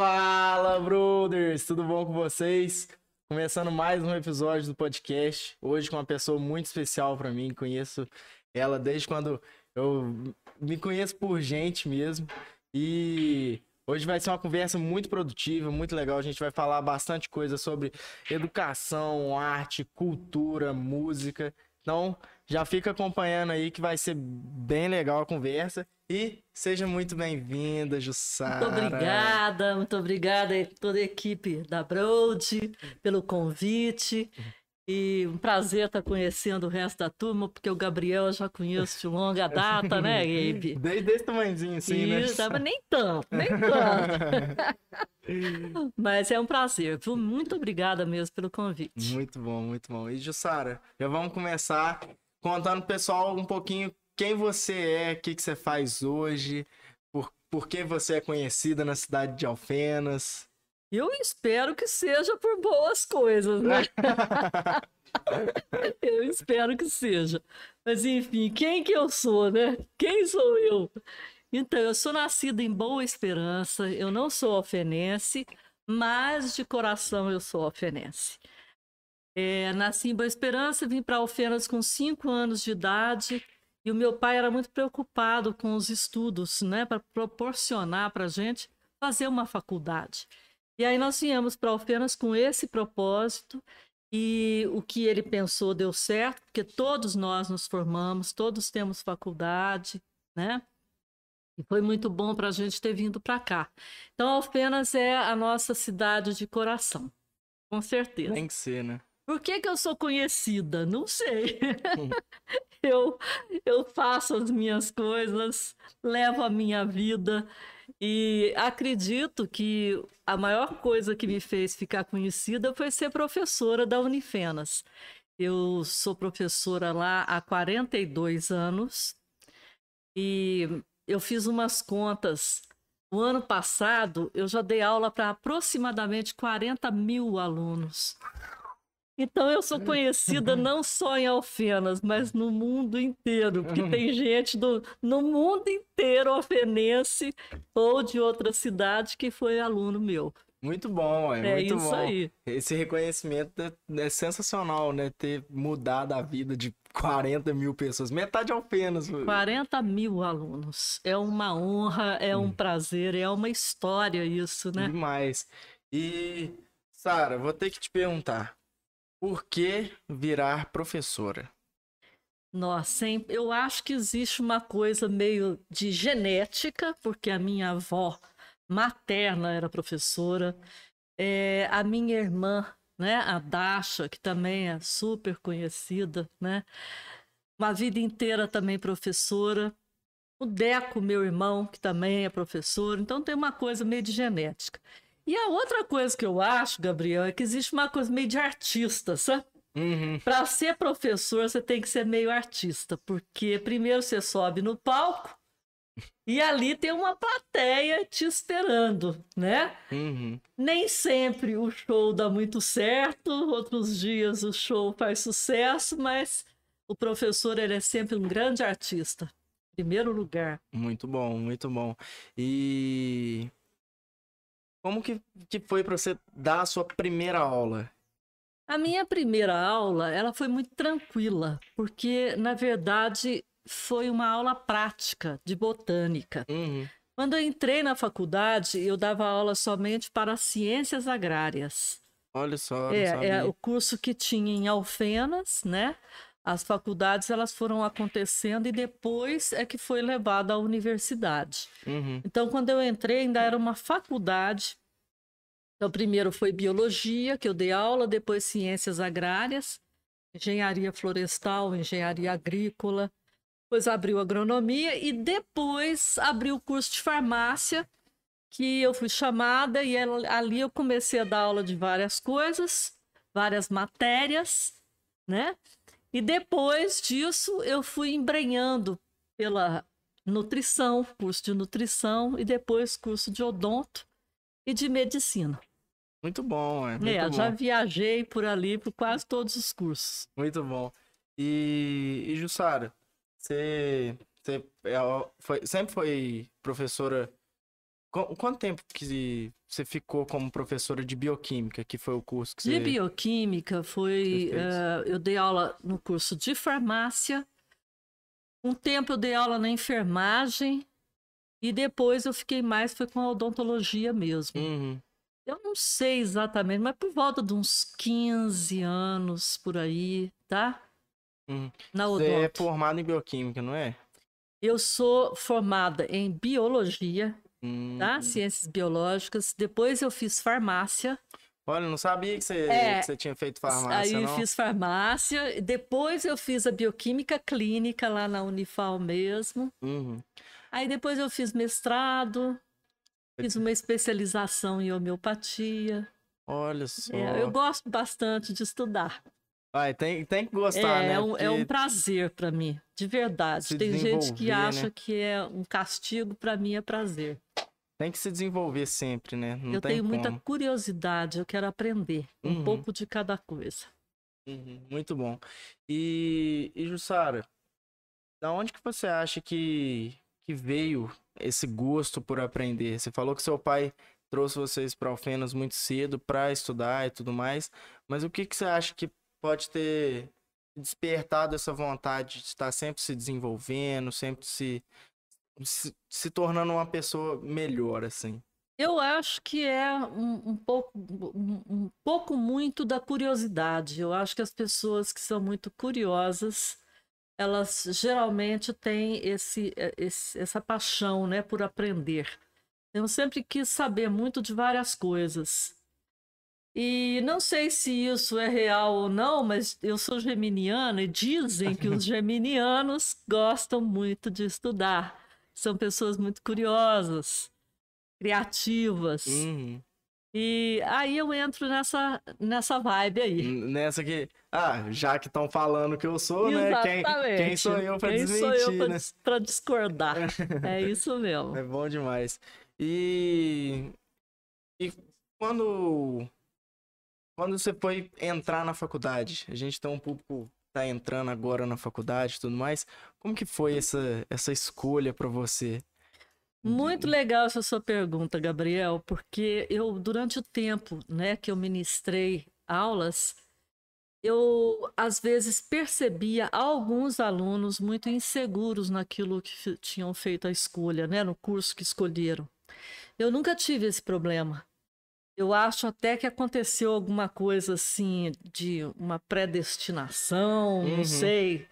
Fala, brothers! Tudo bom com vocês? Começando mais um episódio do podcast. Hoje com uma pessoa muito especial para mim. Conheço ela desde quando eu me conheço por gente mesmo. E hoje vai ser uma conversa muito produtiva, muito legal. A gente vai falar bastante coisa sobre educação, arte, cultura, música. Então, já fica acompanhando aí que vai ser bem legal a conversa. E seja muito bem-vinda, Jussara. Muito obrigada, muito obrigada a toda a equipe da Broad pelo convite. E um prazer estar conhecendo o resto da turma, porque o Gabriel eu já conheço de longa data, né, Gabe? Desde esse tamanhozinho assim, né? Mas nem tanto, nem tanto. mas é um prazer, viu? Muito obrigada mesmo pelo convite. Muito bom, muito bom. E Jussara, já vamos começar contando pro pessoal um pouquinho quem você é, o que, que você faz hoje, por, por que você é conhecida na cidade de Alfenas. Eu espero que seja por boas coisas, né? eu espero que seja. Mas enfim, quem que eu sou, né? Quem sou eu? Então, eu sou nascida em Boa Esperança, eu não sou alfenense, mas de coração eu sou alfenense. É, nasci em Boa Esperança, vim para Alfenas com cinco anos de idade e o meu pai era muito preocupado com os estudos, né, para proporcionar para a gente fazer uma faculdade. E aí nós viemos para Alfenas com esse propósito e o que ele pensou deu certo, porque todos nós nos formamos, todos temos faculdade, né? E foi muito bom para a gente ter vindo para cá. Então, Alfenas é a nossa cidade de coração, com certeza. Tem que ser, né? Por que, que eu sou conhecida? Não sei. eu, eu faço as minhas coisas, levo a minha vida. E acredito que a maior coisa que me fez ficar conhecida foi ser professora da Unifenas. Eu sou professora lá há 42 anos e eu fiz umas contas. O ano passado eu já dei aula para aproximadamente 40 mil alunos. Então eu sou conhecida não só em Alfenas, mas no mundo inteiro, porque tem gente do, no mundo inteiro alfenense ou de outra cidade que foi aluno meu. Muito bom, é, É muito isso bom. aí. Esse reconhecimento é, é sensacional, né? Ter mudado a vida de 40 mil pessoas, metade Alfenas. 40 mil alunos. É uma honra, é um prazer, é uma história isso, né? Demais. E, Sara, vou ter que te perguntar. Por que virar professora? Nossa, hein? eu acho que existe uma coisa meio de genética, porque a minha avó materna era professora, é, a minha irmã, né, a Dasha, que também é super conhecida, né, uma vida inteira também professora, o Deco, meu irmão, que também é professor, então tem uma coisa meio de genética. E a outra coisa que eu acho, Gabriel, é que existe uma coisa meio de artista, sabe? Uhum. Para ser professor, você tem que ser meio artista, porque primeiro você sobe no palco e ali tem uma plateia te esperando, né? Uhum. Nem sempre o show dá muito certo, outros dias o show faz sucesso, mas o professor ele é sempre um grande artista. em Primeiro lugar. Muito bom, muito bom. E como que, que foi para você dar a sua primeira aula? A minha primeira aula, ela foi muito tranquila, porque na verdade foi uma aula prática de botânica. Uhum. Quando eu entrei na faculdade, eu dava aula somente para ciências agrárias. Olha só, É, é o curso que tinha em Alfenas, né? As faculdades elas foram acontecendo e depois é que foi levado à universidade. Uhum. Então, quando eu entrei, ainda era uma faculdade. Então, primeiro foi biologia, que eu dei aula, depois ciências agrárias, engenharia florestal, engenharia agrícola, depois abriu agronomia e depois abriu o curso de farmácia, que eu fui chamada e ali eu comecei a dar aula de várias coisas, várias matérias, né? E depois disso eu fui embrenhando pela nutrição, curso de nutrição e depois curso de odonto e de medicina. Muito bom, é. Muito é, bom. já viajei por ali por quase todos os cursos. Muito bom. E, e Jussara, você, você é- foi- sempre foi professora Qu- Quanto tempo que você ficou como professora de bioquímica, que foi o curso que De você... bioquímica foi. Eh, eu dei aula no curso de farmácia. Um tempo eu dei aula na enfermagem. E depois eu fiquei mais foi com a odontologia mesmo. Uhum. Eu não sei exatamente, mas por volta de uns 15 anos por aí, tá? Uhum. Na Você é odonto. formado em bioquímica, não é? Eu sou formada em biologia, Hum. tá? Ciências biológicas. Depois eu fiz farmácia. Olha, eu não sabia que você, É, que você tinha feito farmácia, Aí eu não. fiz farmácia. Depois eu fiz a bioquímica clínica lá na Unifal mesmo. Uhum. Aí depois eu fiz mestrado. Fiz uma especialização em homeopatia. Olha só. É, eu gosto bastante de estudar. Vai, tem, tem que gostar, é, né? é um, é um prazer para mim, de verdade. se Tem gente que desenvolver, acha né? que é um castigo, para mim é prazer. Tem que se desenvolver sempre, né? Não eu tenho muita como. curiosidade, eu quero aprender um Uhum. pouco de cada coisa. Uhum, Muito bom. E, e Jussara, da onde que você acha que, que veio esse gosto por aprender? Você falou que seu pai trouxe vocês para Alfenas muito cedo para estudar e tudo mais, mas o que que você acha que pode ter despertado essa vontade de estar sempre se desenvolvendo, sempre se, se, se tornando uma pessoa melhor, assim? Eu acho que é um, um pouco, um, um pouco muito da curiosidade. Eu acho que as pessoas que são muito curiosas, elas geralmente têm esse, eh, esse- essa paixão, né, por aprender. Eu sempre quis saber muito de várias coisas. E não sei se isso é real ou não, mas eu sou geminiana e dizem que os geminianos gostam muito de estudar. São pessoas muito curiosas, criativas. Uhum. E aí eu entro nessa, nessa vibe aí. Nessa que, ah, já que estão falando que eu sou, né? Quem, Exatamente. quem sou eu Quem desmentir, sou eu pra, né? pra discordar? É isso mesmo. É bom demais. E, e quando, quando você foi entrar na faculdade, a gente tem um público tá entrando agora na faculdade e tudo mais, como que foi essa, essa escolha pra você? Muito legal essa sua pergunta, Gabriel, porque eu, durante o tempo né, que eu ministrei aulas, eu às vezes percebia alguns alunos muito inseguros naquilo que tinham feito a escolha, né, no curso que escolheram. Eu nunca tive esse problema. Eu acho até que aconteceu alguma coisa assim de uma predestinação, Uhum. não sei.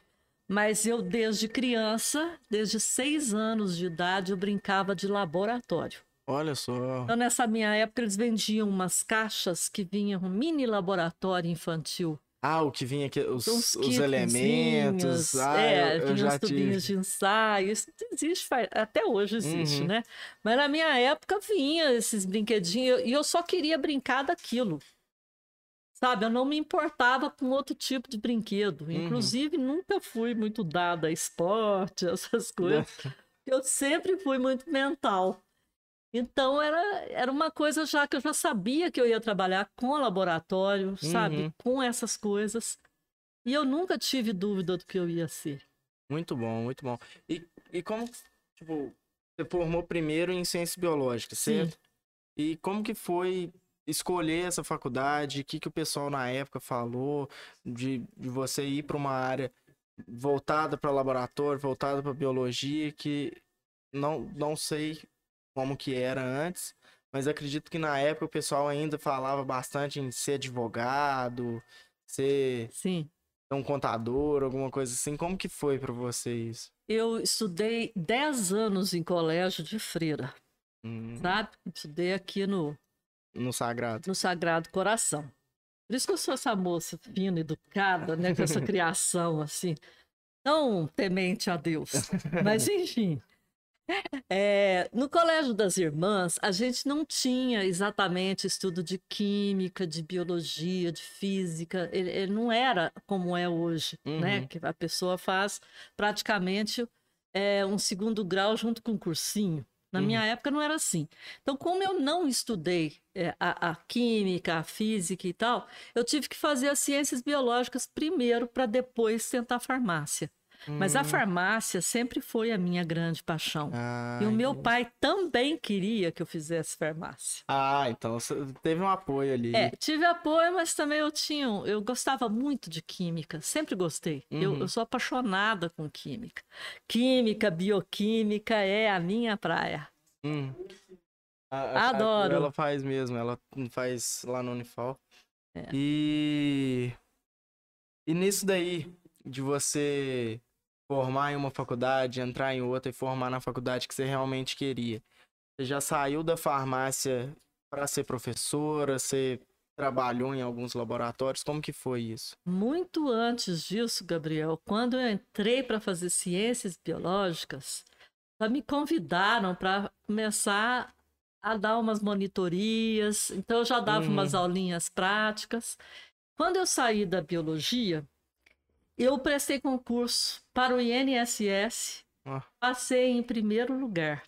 Mas eu, desde criança, desde seis anos de idade, eu brincava de laboratório. Olha só. Então, nessa minha época, eles vendiam umas caixas que vinham um mini laboratório infantil. Ah, o que vinha aqui, os, uns os elementos. Ah, é, eu, eu vinha os tubinhos tive. de ensaio. Isso existe, até hoje existe, Uhum. né? Mas na minha época vinha esses brinquedinhos e eu só queria brincar daquilo. Sabe, eu não me importava com outro tipo de brinquedo. Uhum. Inclusive, nunca fui muito dada a esporte, essas coisas. Eu sempre fui muito mental. Então era, era uma coisa já que eu já sabia que eu ia trabalhar com laboratório, sabe? Uhum. Com essas coisas. E eu nunca tive dúvida do que eu ia ser. Muito bom, muito bom. E, e como, tipo, você formou primeiro em ciências biológicas, Sim. certo? E como que foi escolher essa faculdade? O que, que o pessoal na época falou de, de você ir para uma área voltada para laboratório, voltada para biologia, que não, não sei como que era antes, mas acredito que na época o pessoal ainda falava bastante em ser advogado, ser Sim. um contador, alguma coisa assim. Como que foi para você isso? Eu estudei 10 anos em colégio de freira, Hum, sabe? Estudei aqui no, no sagrado. no Sagrado Coração. Por isso que eu sou essa moça fina, educada, né? Com essa criação, assim, tão temente a Deus. Mas, enfim. É, no Colégio das Irmãs, a gente não tinha exatamente estudo de química, de biologia, de física. Ele, ele não era como é hoje, né? Uhum. Que a pessoa faz praticamente é, um segundo grau junto com um cursinho. Na Uhum. minha época não era assim. Então, como eu não estudei é, a, a química, a física e tal, eu tive que fazer as ciências biológicas primeiro para depois tentar farmácia. Mas a Hum. farmácia sempre foi a minha grande paixão. Ah, E o meu entendi. pai também queria que eu fizesse farmácia. Ah, então você teve um apoio ali. É, tive apoio, mas também eu tinha. Eu gostava muito de química, sempre gostei. Eu, Uhum. eu sou apaixonada com química. Química, bioquímica é a minha praia. Hum. A- a- a- Adoro. Ela faz mesmo, ela faz lá no Unifal. É. E... E nisso daí, de você formar em uma faculdade, entrar em outra e formar na faculdade que você realmente queria. Você já saiu da farmácia para ser professora, você trabalhou em alguns laboratórios, como que foi isso? Muito antes disso, Gabriel, quando eu entrei para fazer ciências biológicas, já me convidaram para começar a dar umas monitorias. Então, eu já dava Uhum. umas aulinhas práticas. Quando eu saí da biologia, eu prestei concurso para o INSS, Ah. passei em primeiro lugar.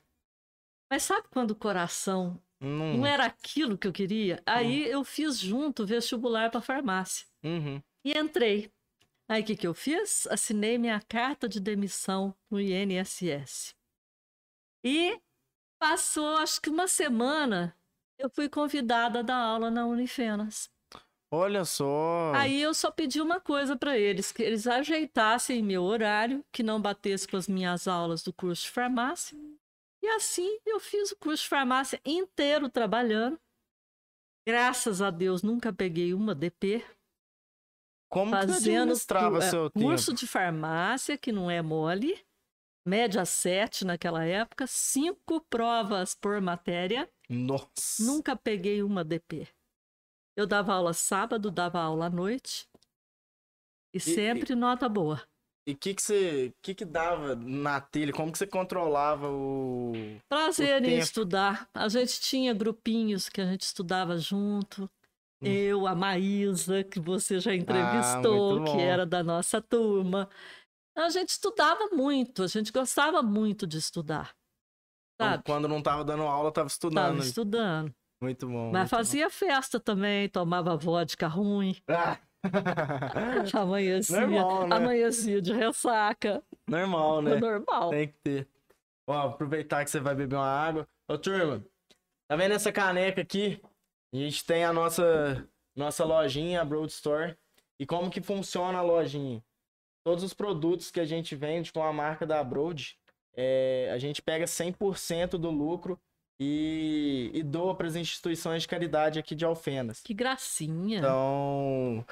Mas sabe quando o coração Não... não era aquilo que eu queria? Aí eu fiz junto o vestibular para farmácia. Uhum. E entrei. Aí o que, que eu fiz? Assinei minha carta de demissão no INSS. E passou, acho que uma semana, eu fui convidada a dar aula na Unifenas. Olha só. Aí eu só pedi uma coisa para eles, que eles ajeitassem meu horário, que não batesse com as minhas aulas do curso de farmácia. E assim eu fiz o curso de farmácia inteiro trabalhando. Graças a Deus nunca peguei uma DP. Como que você fazendo cu- é, seu curso tempo? de farmácia, que não é mole, média 7 naquela época, cinco provas por matéria, Nossa. nunca peguei uma DP. Eu dava aula sábado, dava aula à noite, e, sempre nota boa. E o que que você, que que dava na telha? Como que você controlava o... Prazer em tempo. estudar. A gente tinha grupinhos que a gente estudava junto. Eu, a Maísa, que você já entrevistou, Hum. Ah, que era da nossa turma. A gente estudava muito, a gente gostava muito de estudar. Sabe? Quando não tava dando aula, tava Estava estudando. estudando. Muito bom. Mas muito fazia festa também, tomava vodka ruim, bom. Ah! amanhecia, Normal, né? amanhecia de ressaca. Normal, né? Normal. Tem que ter. Ó, aproveitar que você vai beber uma água. Ô, turma, tá vendo essa caneca aqui? A gente tem a nossa, nossa lojinha, a Broad Store. E como que funciona a lojinha? Todos os produtos que a gente vende com a marca da Broad, é, a gente pega 100% do lucro e, e doa para as instituições de caridade aqui de Alfenas. Que gracinha. Então,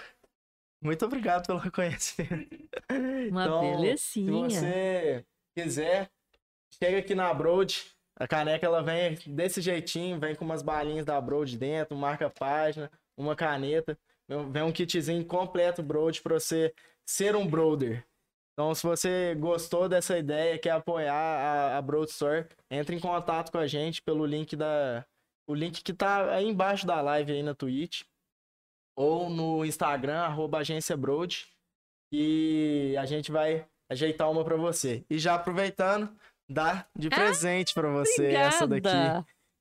muito obrigado pelo reconhecimento. Uma então, Se belezinha. você quiser, chega aqui na Broad. A caneca ela vem desse jeitinho, vem com umas balinhas da Broad dentro, marca página, uma caneta, vem um kitzinho completo Broad para você ser um brother. Então, se você gostou dessa ideia, quer apoiar a, a Broad Store, entre em contato com a gente pelo link da o link que tá aí embaixo da live aí na Twitch ou no Instagram arroba agência Broad e a gente vai ajeitar uma para você. E já aproveitando, dá de presente para você essa daqui.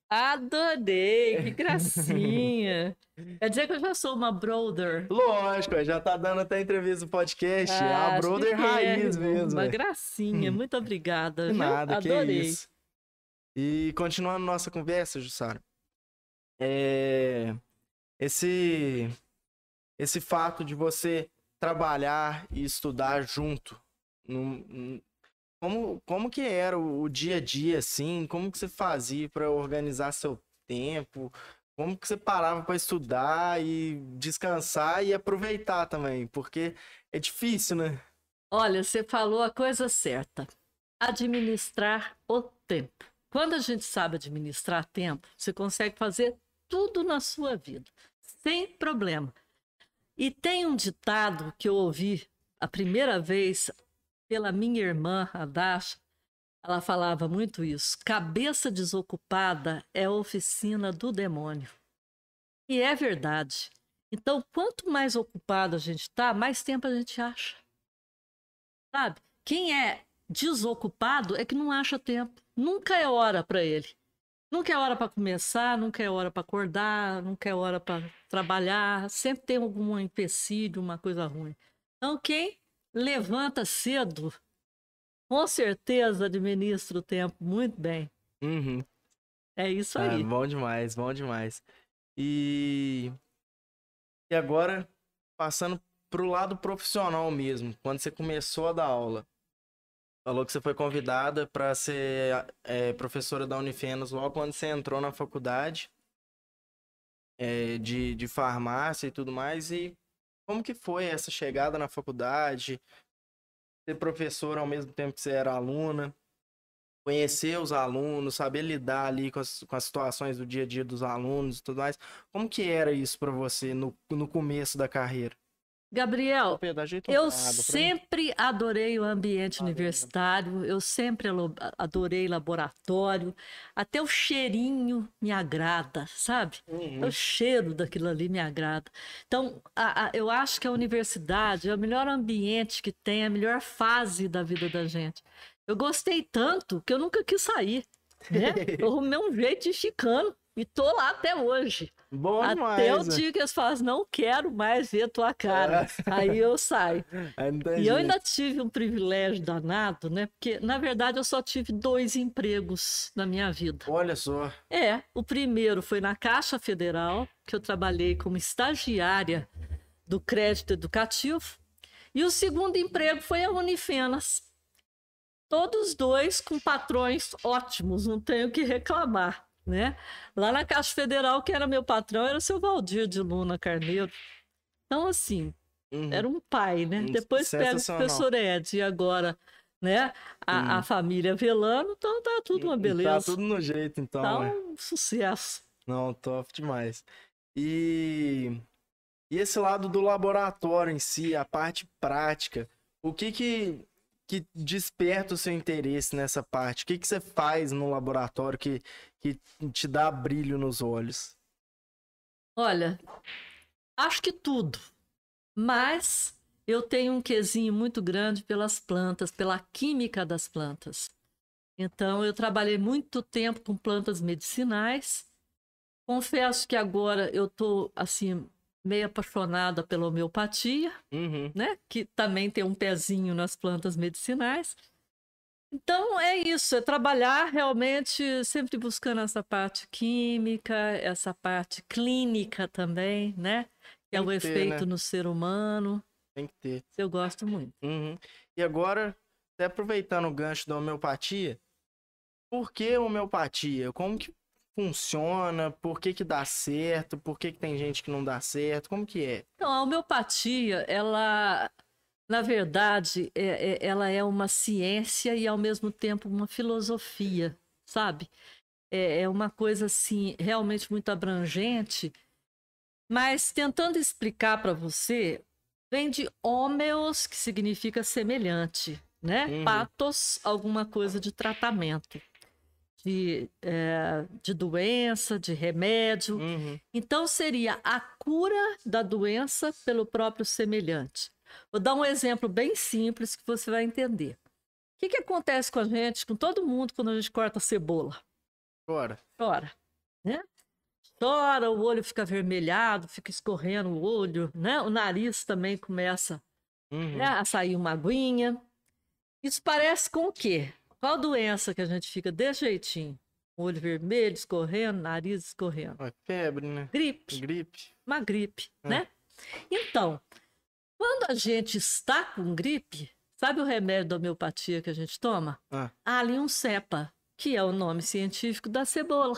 Adorei, que gracinha. Quer dizer que eu já sou uma brother. Lógico, já tá dando até entrevista no podcast, é Ah, a Brother Raiz chiquérrimo, mesmo. Uma é. gracinha, Hum. muito obrigada. De nada, que Adorei. isso. E continuando nossa conversa, Jussara, é... esse esse fato de você trabalhar e estudar junto, num- como como que era o, o dia a dia assim? Como que você fazia para organizar seu tempo? Como que você parava para estudar e descansar e aproveitar também? Porque é difícil, né? Olha, você falou a coisa certa. Administrar o tempo. Quando a gente sabe administrar tempo, você consegue fazer tudo na sua vida, sem problema. E tem um ditado que eu ouvi a primeira vez pela minha irmã, a Dasha. Ela falava muito isso. Cabeça desocupada é oficina do demônio. E é verdade. Então, quanto mais ocupado a gente está, mais tempo a gente acha. Sabe? Quem é desocupado é que não acha tempo. Nunca é hora para ele. Nunca é hora para começar, nunca é hora para acordar, nunca é hora para trabalhar. Sempre tem algum empecilho, uma coisa ruim. Então, quem levanta cedo com certeza administro o tempo muito bem. Uhum. É isso Ah, aí. bom demais, bom demais. E, e agora, passando pro lado profissional mesmo, quando você começou a dar aula, falou que você foi convidada para ser é, professora da Unifenas logo quando você entrou na faculdade é, de, de farmácia e tudo mais. E como que foi essa chegada na faculdade? Ser professora ao mesmo tempo que você era aluna? conhecer os alunos, saber lidar ali com as, com as situações do dia a dia dos alunos e tudo mais. Como que era isso para você no, no começo da carreira? Gabriel, ajeita eu sempre adorei o ambiente universitário, eu sempre adorei laboratório, até o cheirinho me agrada, sabe? Uhum. O cheiro daquilo ali me agrada. Então, a- a- eu acho que a universidade é o melhor ambiente que tem, a melhor fase da vida da gente. Eu gostei tanto que eu nunca quis sair. Né? Eu arrumei um jeito de chicano e tô lá até hoje. Bom até demais. o dia que eles falam, não quero mais ver tua cara. Aí eu saio. Tem E eu ainda tive um privilégio danado, né? Porque, na verdade, eu só tive dois empregos na minha vida. Olha só. É, o primeiro foi na Caixa Federal, que eu trabalhei como estagiária do crédito educativo. E o segundo emprego foi a Unifenas. Todos dois com patrões ótimos, não tenho o que reclamar, né? Lá na Caixa Federal, que era meu patrão, era o seu Valdir de Luna Carneiro. Então, assim, Uhum. era um pai, né? Hum, Depois pega o professor Ed e agora, né? A, a família Velano, então tá tudo uma beleza. Tá tudo no jeito, então. Tá né? um sucesso. Não, top demais. E, e esse lado do laboratório em si, a parte prática, o que que, que desperta o seu interesse nessa parte? O que que você faz no laboratório que, que te dá brilho nos olhos? Olha, acho que tudo. Mas eu tenho um quesinho muito grande pelas plantas, pela química das plantas. Então, eu trabalhei muito tempo com plantas medicinais. Confesso que agora eu estou, assim, meio apaixonada pela homeopatia, Uhum. né? Que também tem um pezinho nas plantas medicinais. Então é isso, é trabalhar realmente sempre buscando essa parte química, essa parte clínica também, né? Que é Tem o que ter, efeito né? no ser humano. Tem que ter. Eu gosto muito. Uhum. E agora, até aproveitando o gancho da homeopatia, por que homeopatia? Como que funciona? Por que que dá certo? Por que que tem gente que não dá certo? Como que é? Então, a homeopatia, ela, na verdade, é- é- ela é uma ciência e, ao mesmo tempo, uma filosofia, sabe? É, é uma coisa, assim, realmente muito abrangente, mas tentando explicar para você, vem de homeos, que significa semelhante, né? Uhum. Patos, alguma coisa de tratamento, de, é, de doença, de remédio. Uhum. Então, seria a cura da doença pelo próprio semelhante. Vou dar um exemplo bem simples que você vai entender. O que, que acontece com a gente, com todo mundo, quando a gente corta cebola? Agora. Chora, né? Chora, o olho fica avermelhado, fica escorrendo o olho, né? O nariz também começa Uhum. né, a sair uma aguinha. Isso parece com o quê? Qual doença que a gente fica desse jeitinho? Olho vermelho, escorrendo, nariz escorrendo. É febre, né? Gripe. Gripe. uma gripe, É. né? Então, quando a gente está com gripe, sabe o remédio da homeopatia que a gente toma? Ah. Allium cepa, que é o nome científico da cebola.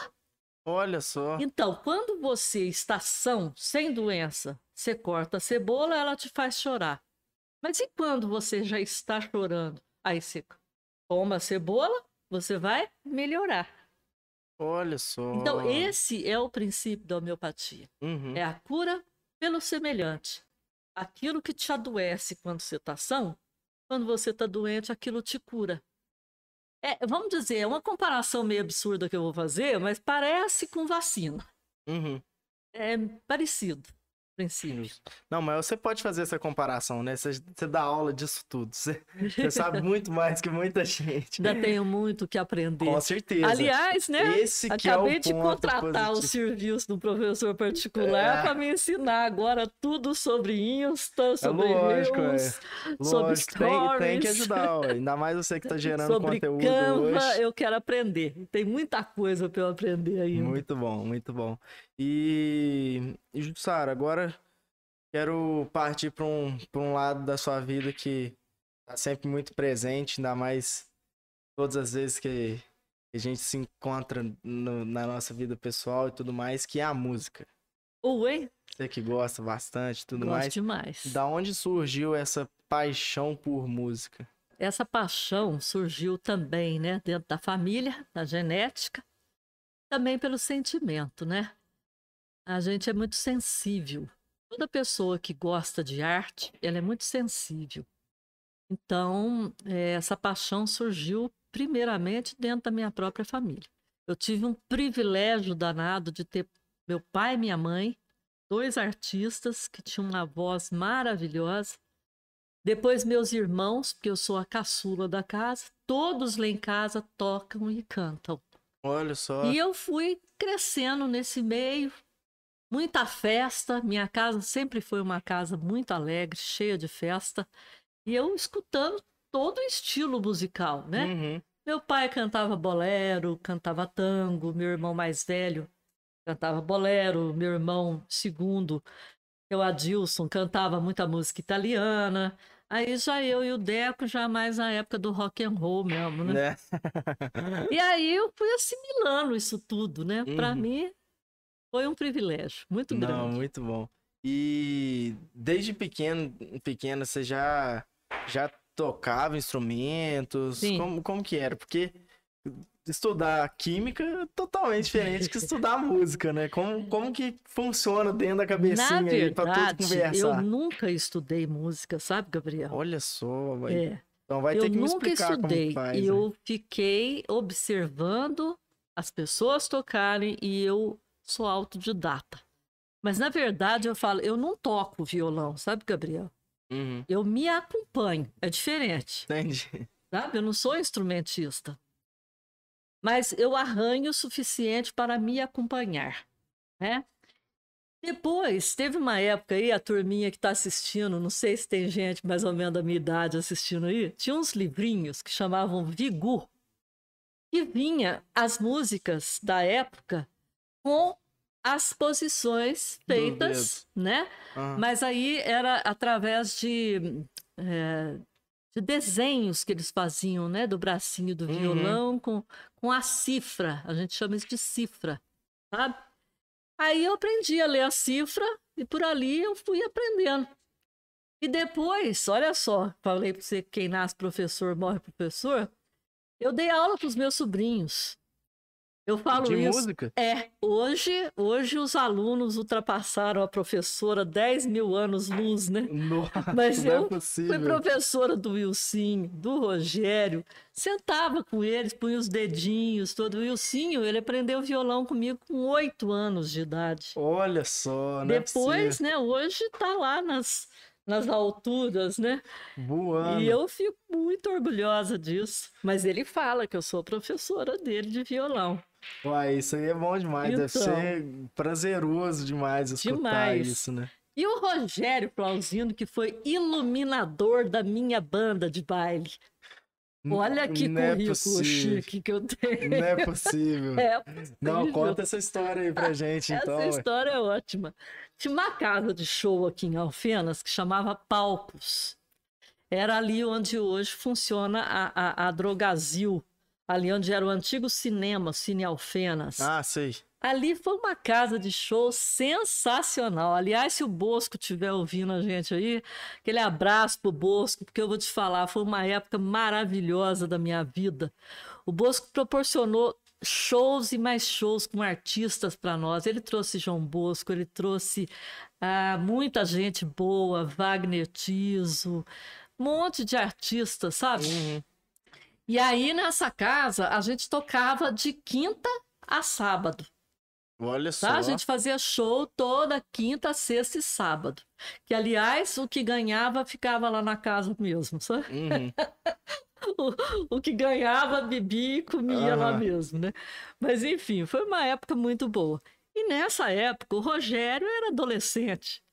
Olha só. Então, quando você está são, sem doença, você corta a cebola, ela te faz chorar. Mas e quando você já está chorando? Aí você toma a cebola, você vai melhorar. Olha só. Então, esse é o princípio da homeopatia. Uhum. É a cura pelo semelhante. Aquilo que te adoece quando você está são, quando você está doente, aquilo te cura. É, vamos dizer, é uma comparação meio absurda que eu vou fazer, mas parece com vacina. Uhum. É parecido. Princípio. Não, mas você pode fazer essa comparação, né? Você, você dá aula disso tudo. Você, você sabe muito mais que muita gente. Ainda tenho muito que aprender. Com certeza. Aliás, né? Esse que Acabei é o de contratar o positivo. serviço do professor particular É. para me ensinar agora tudo sobre Insta, É sobre lógico, é. Reels, sobre Lógico, tem, tem que stories. ajudar, ainda mais você que tá gerando sobre conteúdo Canva, hoje. eu quero aprender. Tem muita coisa para eu aprender ainda. Muito bom, muito bom. E, e Jussara, agora quero partir para um, pra um lado da sua vida que tá sempre muito presente, ainda mais todas as vezes que a gente se encontra no- na nossa vida pessoal e tudo mais, que é a música. Oi, Você que gosta bastante e tudo gosto mais. demais. Da onde surgiu essa paixão por música? Essa paixão surgiu também, né, dentro da família, da genética, também pelo sentimento, né? A gente é muito sensível. Toda pessoa que gosta de arte, ela é muito sensível. Então, eh, essa paixão surgiu primeiramente dentro da minha própria família. Eu tive um privilégio danado de ter meu pai e minha mãe, dois artistas que tinham uma voz maravilhosa. Depois meus irmãos, porque eu sou a caçula da casa, todos lá em casa tocam e cantam. Olha só. E eu fui crescendo nesse meio, muita festa. Minha casa sempre foi uma casa muito alegre, cheia de festa. E eu escutando todo o estilo musical, né? Uhum. Meu pai cantava bolero, cantava tango, meu irmão mais velho cantava bolero, meu irmão segundo, que é o Adilson, cantava muita música italiana. Aí já eu e o Deco, já mais na época do rock and roll mesmo, né? Né? E aí eu fui assimilando isso tudo, né? Para Uhum. mim foi um privilégio muito Não, grande. muito bom. E desde pequeno, pequena, você já, já tocava instrumentos? Sim. Como, como que era? Porque estudar química é totalmente diferente que estudar música, né? Como, como que funciona dentro da Na cabecinha aí pra tudo eu conversar? nunca estudei música, sabe, Gabriel? Olha só, vai. É. então vai eu ter que me nunca explicar como estudei. que faz. né? eu fiquei observando as pessoas tocarem e eu sou autodidata. Mas na verdade eu falo, eu não toco violão, sabe, Gabriel? Uhum. Eu me acompanho, é diferente, Entendi. sabe? Eu não sou instrumentista. Mas eu arranho o suficiente para me acompanhar, né? Depois, teve uma época aí, a turminha que está assistindo, não sei se tem gente mais ou menos da minha idade assistindo aí, tinha uns livrinhos que chamavam Vigu, que vinha as músicas da época com as posições feitas, né? Ah, Mas aí era através de, eh, de desenhos que eles faziam, né? Do bracinho do Uhum. violão com, com a cifra. A gente chama isso de cifra, sabe? Aí eu aprendi a ler a cifra e por ali eu fui aprendendo. E depois, olha só, falei para você que quem nasce professor morre professor. Eu dei aula para os meus sobrinhos. Eu falo de isso. música? É, hoje, hoje os alunos ultrapassaram a professora 10 mil anos luz, né? Nossa, Mas não eu é possível. Fui professora do Wilsinho, do Rogério, sentava com eles, punha os dedinhos, todo. O Wilsinho, ele aprendeu violão comigo com oito anos de idade. Olha só, não é Depois, né, hoje tá lá nas, nas alturas, né? Voando. E eu fico muito orgulhosa disso. Mas ele fala que eu sou professora dele de violão. Uai, isso aí é bom demais. Deve Então. ser prazeroso demais escutar Demais. isso, né? E o Rogério Flauzino, que foi iluminador da minha banda de baile. Olha que Não é currículo possível. chique que eu tenho. Não é possível. É Não, possível. conta essa história aí pra gente, Essa então. ué. história é ótima. Tinha uma casa de show aqui em Alfenas que chamava Palcos. Era ali onde hoje funciona a, a, a Drogazil, ali onde era o antigo cinema, Cine Alfenas. Ah, sei. Ali foi uma casa de show sensacional. Aliás, se o Bosco estiver ouvindo a gente aí, aquele abraço pro Bosco, porque eu vou te falar, foi uma época maravilhosa da minha vida. O Bosco proporcionou shows e mais shows com artistas para nós. Ele trouxe João Bosco, ele trouxe ah, muita gente boa, Wagner Tiso, um monte de artistas, sabe? Uhum. E aí, nessa casa, a gente tocava de quinta a sábado. Olha só. Tá? A gente fazia show toda quinta, sexta e sábado. Que, aliás, o que ganhava ficava lá na casa mesmo, sabe? Uhum. o, o que ganhava, bebia e comia lá Aham. mesmo, né? Mas, enfim, foi uma época muito boa. E nessa época, o Rogério era adolescente.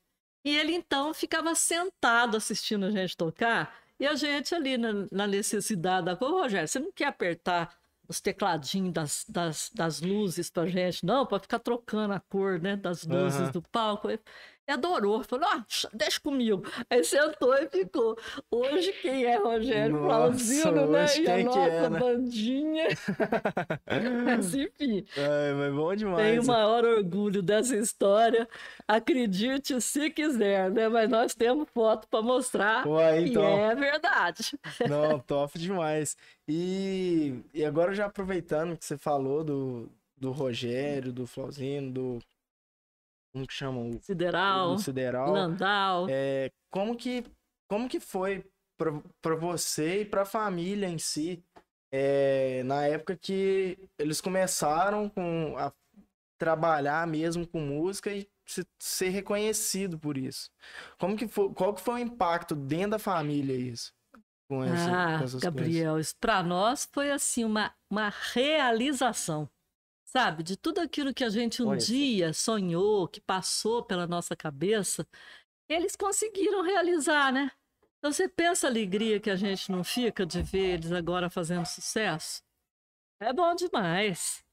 E ele, então, ficava sentado assistindo a gente tocar. E a gente ali na, na necessidade da coisa, "Ô, Rogério, você não quer apertar os tecladinhos das, das, das luzes pra gente, não, pra ficar trocando a cor, né, das luzes Aham. do palco. Adorou, falou, ó, deixa comigo. Aí sentou e ficou. Hoje quem é Rogério Flauzino, né? E a que nossa é, né? bandinha. Mas, enfim, Ai, mas bom demais. tenho o maior orgulho dessa história. Acredite se quiser, né? Mas nós temos foto para mostrar que então. é verdade. Não, top demais. E, e agora já aproveitando que você falou do, do Rogério, do Flauzino, do. Como que chama? O, Sideral, Sideral. Landau. É, como que como que foi para você e para a família em si é, na época que eles começaram com a trabalhar mesmo com música e se- ser reconhecido por isso como que foi qual que foi o impacto dentro da família isso com, essa, Ah, com Gabriel, isso para nós foi assim uma, uma realização, sabe? De tudo aquilo que a gente um Olha dia sonhou, que passou pela nossa cabeça, eles conseguiram realizar, né? Então você pensa a alegria que a gente não fica de ver eles agora fazendo sucesso? É bom demais,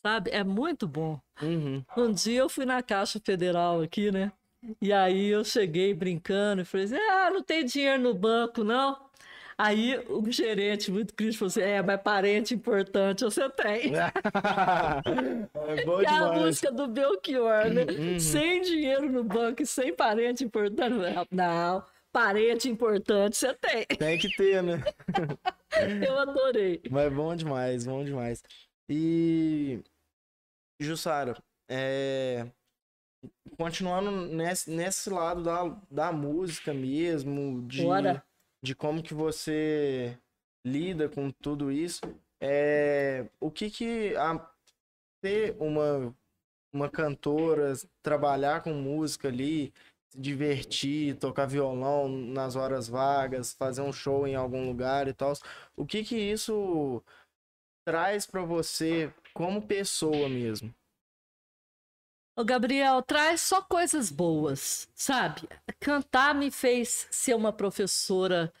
sabe? É muito bom. Uhum. Um dia eu fui na Caixa Federal aqui, né? E aí eu cheguei brincando e falei assim: ah, não tem dinheiro no banco, não. Aí o gerente, muito crítico, falou assim: é, mas parente importante você tem. é bom é a música do Belchior, né? Uhum. Sem dinheiro no banco e sem parente importante. Não, parente importante você tem. tem que ter né Eu adorei. Mas bom demais, bom demais. E Jussara, é... continuando nesse, nesse lado da, da música mesmo, de, Bora. De como que você lida com tudo isso, é... o que que a... ter uma, uma cantora, trabalhar com música ali, se divertir, tocar violão nas horas vagas, fazer um show em algum lugar e tal, o que que isso traz pra você como pessoa mesmo? Ô, Gabriel, traz só coisas boas, sabe? Cantar me fez ser uma professora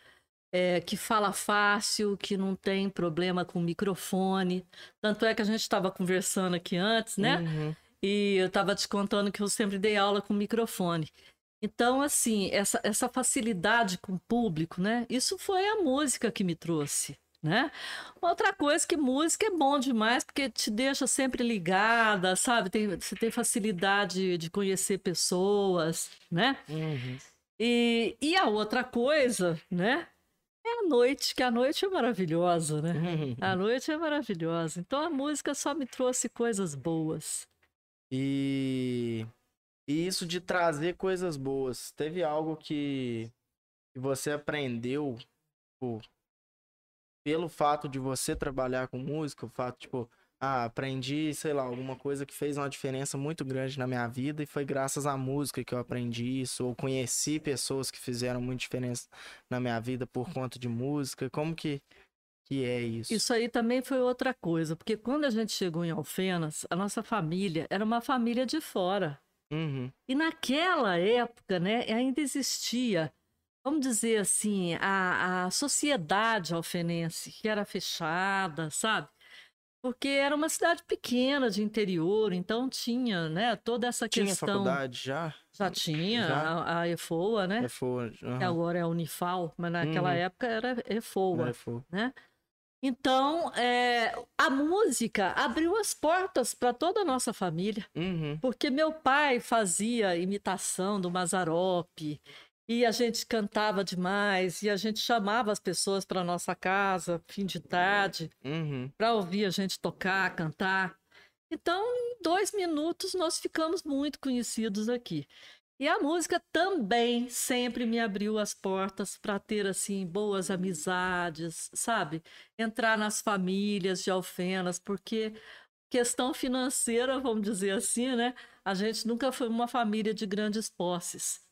é, que fala fácil, que não tem problema com microfone. Tanto é que a gente estava conversando aqui antes, né? Uhum. E eu estava te contando que eu sempre dei aula com microfone. Então, assim, essa, essa facilidade com o público, né? Isso foi a música que me trouxe, né? Outra coisa que música é bom demais, porque te deixa sempre ligada, sabe? Tem, você tem facilidade de conhecer pessoas, né? Uhum. E, e a outra coisa, né? É a noite, que a noite é maravilhosa, né? Uhum. A noite é maravilhosa. Então a música só me trouxe coisas boas. E, e isso de trazer coisas boas, teve algo que, que você aprendeu tipo, pelo fato de você trabalhar com música, o fato, tipo, ah, aprendi, sei lá, alguma coisa que fez uma diferença muito grande na minha vida e foi graças à música que eu aprendi isso, ou conheci pessoas que fizeram muita diferença na minha vida por conta de música. Como que, que é isso? Isso aí também foi outra coisa, porque quando a gente chegou em Alfenas, a nossa família era uma família de fora. Uhum. E naquela época, né, ainda existia, vamos dizer assim, a, a sociedade alfenense, que era fechada, sabe? Porque era uma cidade pequena de interior, então tinha, né, toda essa Tinha questão. faculdade já? Já tinha Já? a, a EFOA, né? É for... Que uhum. agora é a Unifal, mas naquela Uhum. época era EFOA. For... né? Então, é, a música abriu as portas para toda a nossa família, Uhum. porque meu pai fazia imitação do Mazzaropi e a gente cantava demais e a gente chamava as pessoas para nossa casa, fim de tarde, Uhum. para ouvir a gente tocar, cantar. Então, em dois minutos, nós ficamos muito conhecidos aqui. E a música também sempre me abriu as portas para ter assim boas amizades, sabe? Entrar nas famílias de Alfenas, porque questão financeira, vamos dizer assim, né? A gente nunca foi uma família de grandes posses.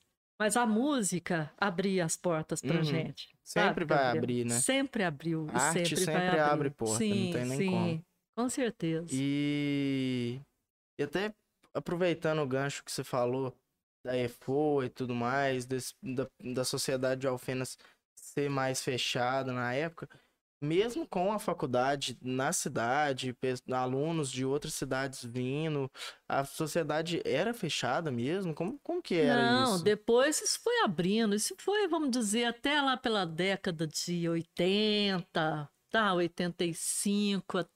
Mas a música abria as portas pra Uhum. gente. Sempre sabe, vai Gabriel? abrir, né? Sempre abriu. A arte sempre, vai sempre abrir. abre porta, não sim, tem nem sim, como. Com certeza. E, e até aproveitando o gancho que você falou da EFO e tudo mais, desse- da, da sociedade de Alfenas ser mais fechada na época, mesmo com a faculdade na cidade, alunos de outras cidades vindo, a sociedade era fechada mesmo? Como, como que era Não, isso? depois isso foi abrindo. Isso foi, vamos dizer, até lá pela década de 80, tá? 85, a-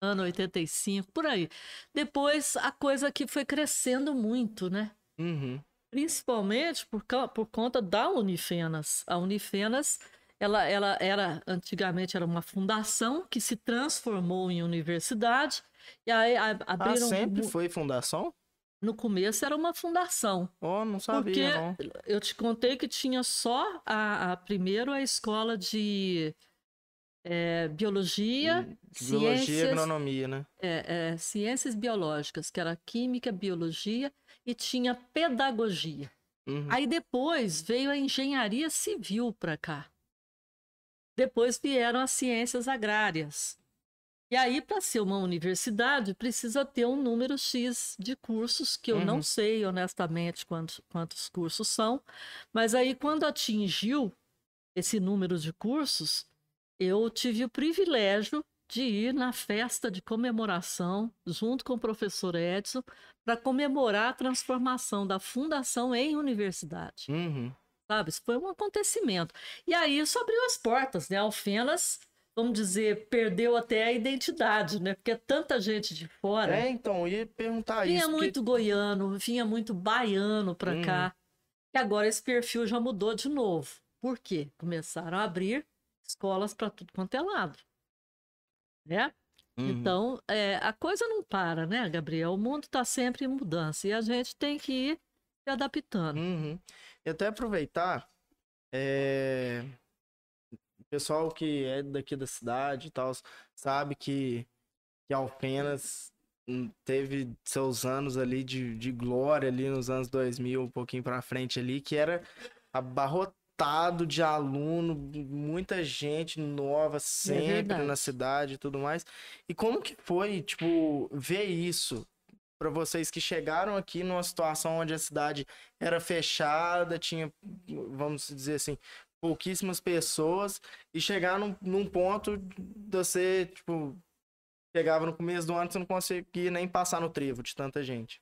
ano 85, por aí. Depois a coisa que foi crescendo muito, né? Uhum, Principalmente por, por conta da Unifenas. A Unifenas, ela, ela era, antigamente era uma fundação que se transformou em universidade. E aí a- Ah, abriram. sempre mu- foi fundação? No começo era uma fundação. Oh, não sabia, Porque não. eu te contei que tinha só a, a- primeiro a escola de eh, biologia, Biologia e ciências, agronomia, né? é, é, ciências biológicas, que era química, biologia, e tinha pedagogia. Uhum. Aí depois veio a engenharia civil para cá. Depois vieram as ciências agrárias. E aí, para ser uma universidade, precisa ter um número X de cursos, que eu Uhum. não sei honestamente quantos, quantos cursos são, mas aí, quando atingiu esse número de cursos, eu tive o privilégio de ir na festa de comemoração, junto com o professor Edson, para comemorar a transformação da fundação em universidade Uhum. Sabe? Isso foi um acontecimento. E aí isso abriu as portas, né? Alfenas, vamos dizer, perdeu até a identidade, né? Porque tanta gente de fora. É, então, ia perguntar vinha isso. porque- muito goiano, vinha muito baiano para Uhum. cá. E agora esse perfil já mudou de novo. Por quê? Começaram a abrir escolas para tudo quanto é lado. Né? Uhum. Então, é, a coisa não para, né, Gabriel? O mundo está sempre em mudança e a gente tem que ir se adaptando. Uhum. E até aproveitar, é, o pessoal que é daqui da cidade e tal, sabe que, que Alfenas hum, teve seus anos ali de, de glória ali nos anos 2000, um pouquinho pra frente ali, que era abarrotado de aluno, muita gente nova sempre verdade. na cidade e tudo mais. E como que foi, tipo, ver isso? Pra vocês que chegaram aqui numa situação onde a cidade era fechada, tinha, vamos dizer assim, pouquíssimas pessoas, e chegar num, num ponto de você, tipo, chegava no começo do ano, você não conseguia nem passar no trevo de tanta gente.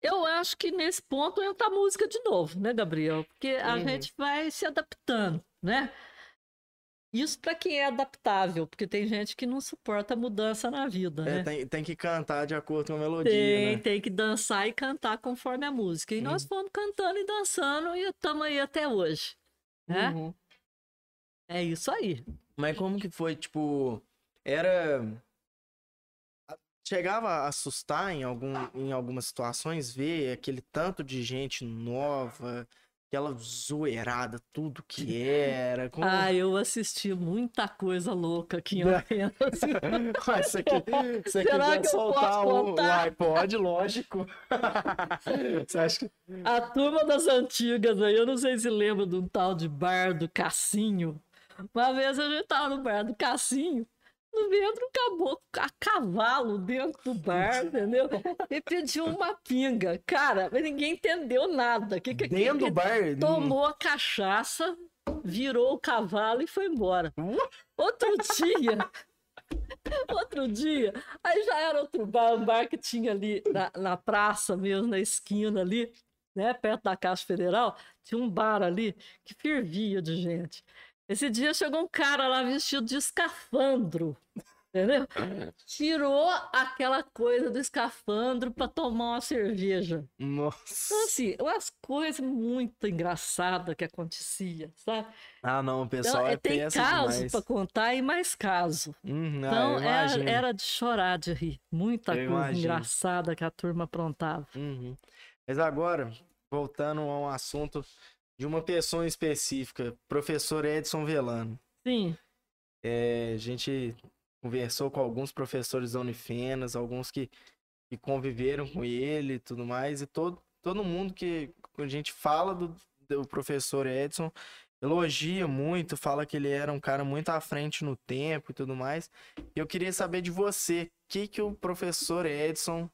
Eu acho que nesse ponto entra a música de novo, né, Gabriel? Porque a Uhum. gente vai se adaptando, né? Isso para quem é adaptável, porque tem gente que não suporta mudança na vida, É, né? tem, tem que cantar de acordo com a melodia, Tem, né? tem que dançar e cantar conforme a música. E nós fomos cantando e dançando e estamos aí até hoje, né? Uhum. É isso aí. Mas como que foi, tipo, era... Chegava a assustar em, algum, em algumas situações ver aquele tanto de gente nova, aquela zoeirada, tudo que era. Como... Ah, eu assisti muita coisa louca aqui em? Alfenas. Mas se você Será que eu soltar o, o iPod, lógico. você acha que... A turma das antigas aí, eu não sei se lembra de um tal de bar do Cassinho. Uma vez a gente tava no bar do Cassinho, dentro caboclo a cavalo dentro do bar, entendeu? E pediu uma pinga. Cara, mas ninguém entendeu nada. Que, que, Dentro do bar... tomou a cachaça, virou o cavalo e foi embora. Outro dia, outro dia, aí já era outro bar, um bar que tinha ali na, na praça mesmo, na esquina ali, né, perto da Caixa Federal, tinha um bar ali que fervia de gente. Esse dia chegou um cara lá vestido de escafandro, entendeu? Tirou aquela coisa do escafandro para tomar uma cerveja. Nossa. Então, assim, umas coisas muito engraçadas que acontecia, sabe? Ah, não, o Então, pessoal é, é, tem caso para contar e mais caso. Uhum, ah, Então, eu era, era de chorar de rir. Muita Eu coisa imagino. engraçada que a turma aprontava. Uhum. Mas agora, voltando a um assunto de uma pessoa específica, professor Edson Velano. Sim, É, a gente conversou com alguns professores da Unifenas, alguns que, que conviveram com ele e tudo mais, e todo, todo mundo que a gente fala do, do professor Edson elogia muito, fala que ele era um cara muito à frente no tempo e tudo mais. E eu queria saber de você, o que, que o professor Edson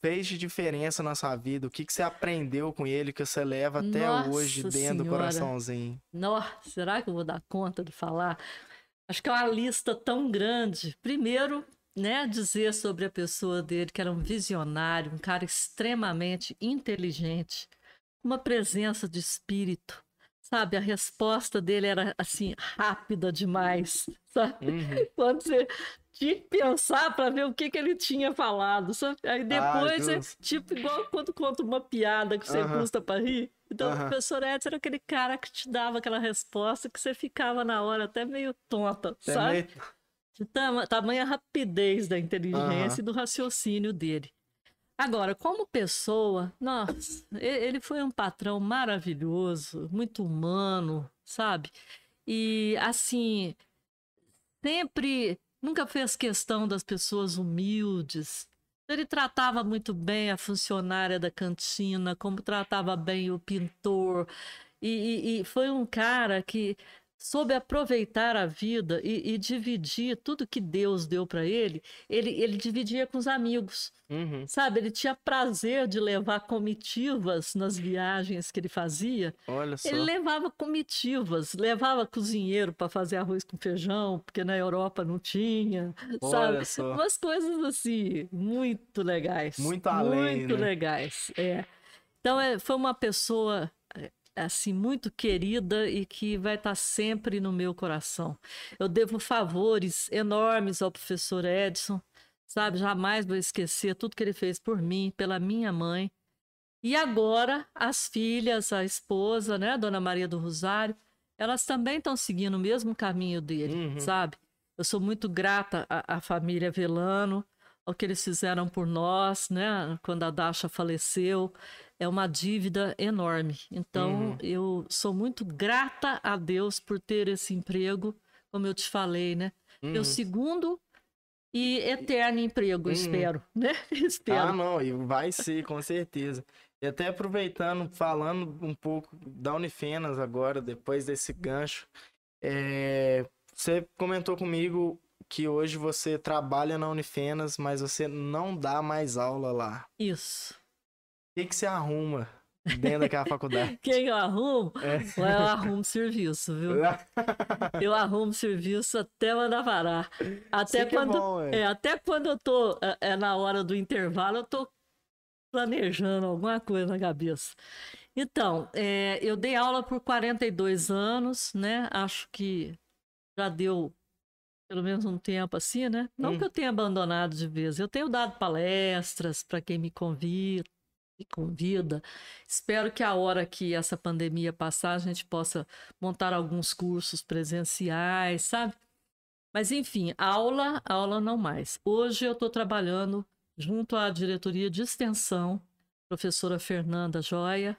fez de diferença na sua vida? O que, que você aprendeu com ele que você leva até Nossa hoje dentro do Senhora. coraçãozinho? Nossa, será que eu vou dar conta de falar? Acho que é uma lista tão grande. Primeiro, né, dizer sobre a pessoa dele que era um visionário, um cara extremamente inteligente, uma presença de espírito, sabe? A resposta dele era assim rápida demais, sabe? Uhum. Quando você tinha que pensar para ver o que, que ele tinha falado. sabe? Aí depois é Deus. tipo igual quando conta uma piada que você Aham. custa para rir. Então Aham. o professor Edson era aquele cara que te dava aquela resposta que você ficava na hora até meio tonta, Até sabe? meio- De tamanha rapidez da inteligência Aham. e do raciocínio dele. Agora, como pessoa, nossa, ele foi um patrão maravilhoso, muito humano, sabe? E assim, sempre, nunca fez questão das pessoas humildes. Ele tratava muito bem a funcionária da cantina, como tratava bem o pintor. E, e- e foi um cara que soube aproveitar a vida e, e dividir tudo que Deus deu para ele, ele. Ele dividia com os amigos. Uhum. Sabe, ele tinha prazer de levar comitivas nas viagens que ele fazia. Olha só. Ele levava comitivas, levava cozinheiro para fazer arroz com feijão, porque na Europa não tinha, Olha sabe? só. Umas coisas assim, muito legais. Muito além, Muito né? legais, é. Então, é, foi uma pessoa, assim, muito querida e que vai estar sempre no meu coração. Eu devo favores enormes ao professor Edson, sabe? Jamais vou esquecer tudo que ele fez por mim, pela minha mãe. E agora, as filhas, a esposa, né, Dona Maria do Rosário, elas também estão seguindo o mesmo caminho dele, Uhum. sabe? Eu sou muito grata à, à família Velano, ao que eles fizeram por nós, né? Quando a Dasha faleceu, é uma dívida enorme. Então, Uhum. eu sou muito grata a Deus por ter esse emprego, como eu te falei, né? Meu Uhum. segundo e eterno emprego, Uhum. espero, né? espero. Ah, não, e vai ser, com certeza. E até aproveitando, falando um pouco da Unifenas agora, depois desse gancho, é, você comentou comigo que hoje você trabalha na Unifenas, mas você não dá mais aula lá. Isso. O que, que você arruma dentro daquela faculdade? Quem eu arrumo? É. Ué, Eu arrumo serviço, viu? Eu arrumo serviço até mandar parar. Até é quando, bom, ué. é, até quando eu tô é, é, na hora do intervalo, eu tô planejando alguma coisa na cabeça. Então, é, eu dei aula por 42 anos, né? Acho que já deu pelo menos um tempo assim, né? Não Hum. que eu tenha abandonado de vez. Eu tenho dado palestras para quem me convida, me convida. Espero que a hora que essa pandemia passar, a gente possa montar alguns cursos presenciais, sabe? Mas enfim, aula, aula não mais. Hoje eu estou trabalhando junto à diretoria de extensão, professora Fernanda Joia,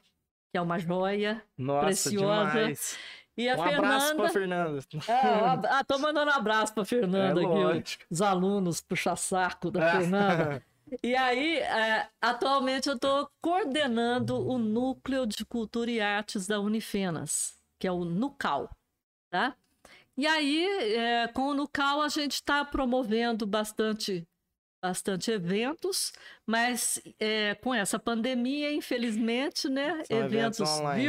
que é uma joia. Nossa, Preciosa. demais. E a Um abraço pra Fernanda. Fernanda. É, ah, tô mandando um abraço pra É Fernanda aqui, lógico. os alunos puxa-saco da Fernanda. E aí, é, atualmente eu estou coordenando o Núcleo de Cultura e Artes da Unifenas, que é o NUCAL, tá? E aí, é, com o NUCAL, a gente está promovendo bastante, bastante eventos, mas é, com essa pandemia, infelizmente, né? Eventos eventos online.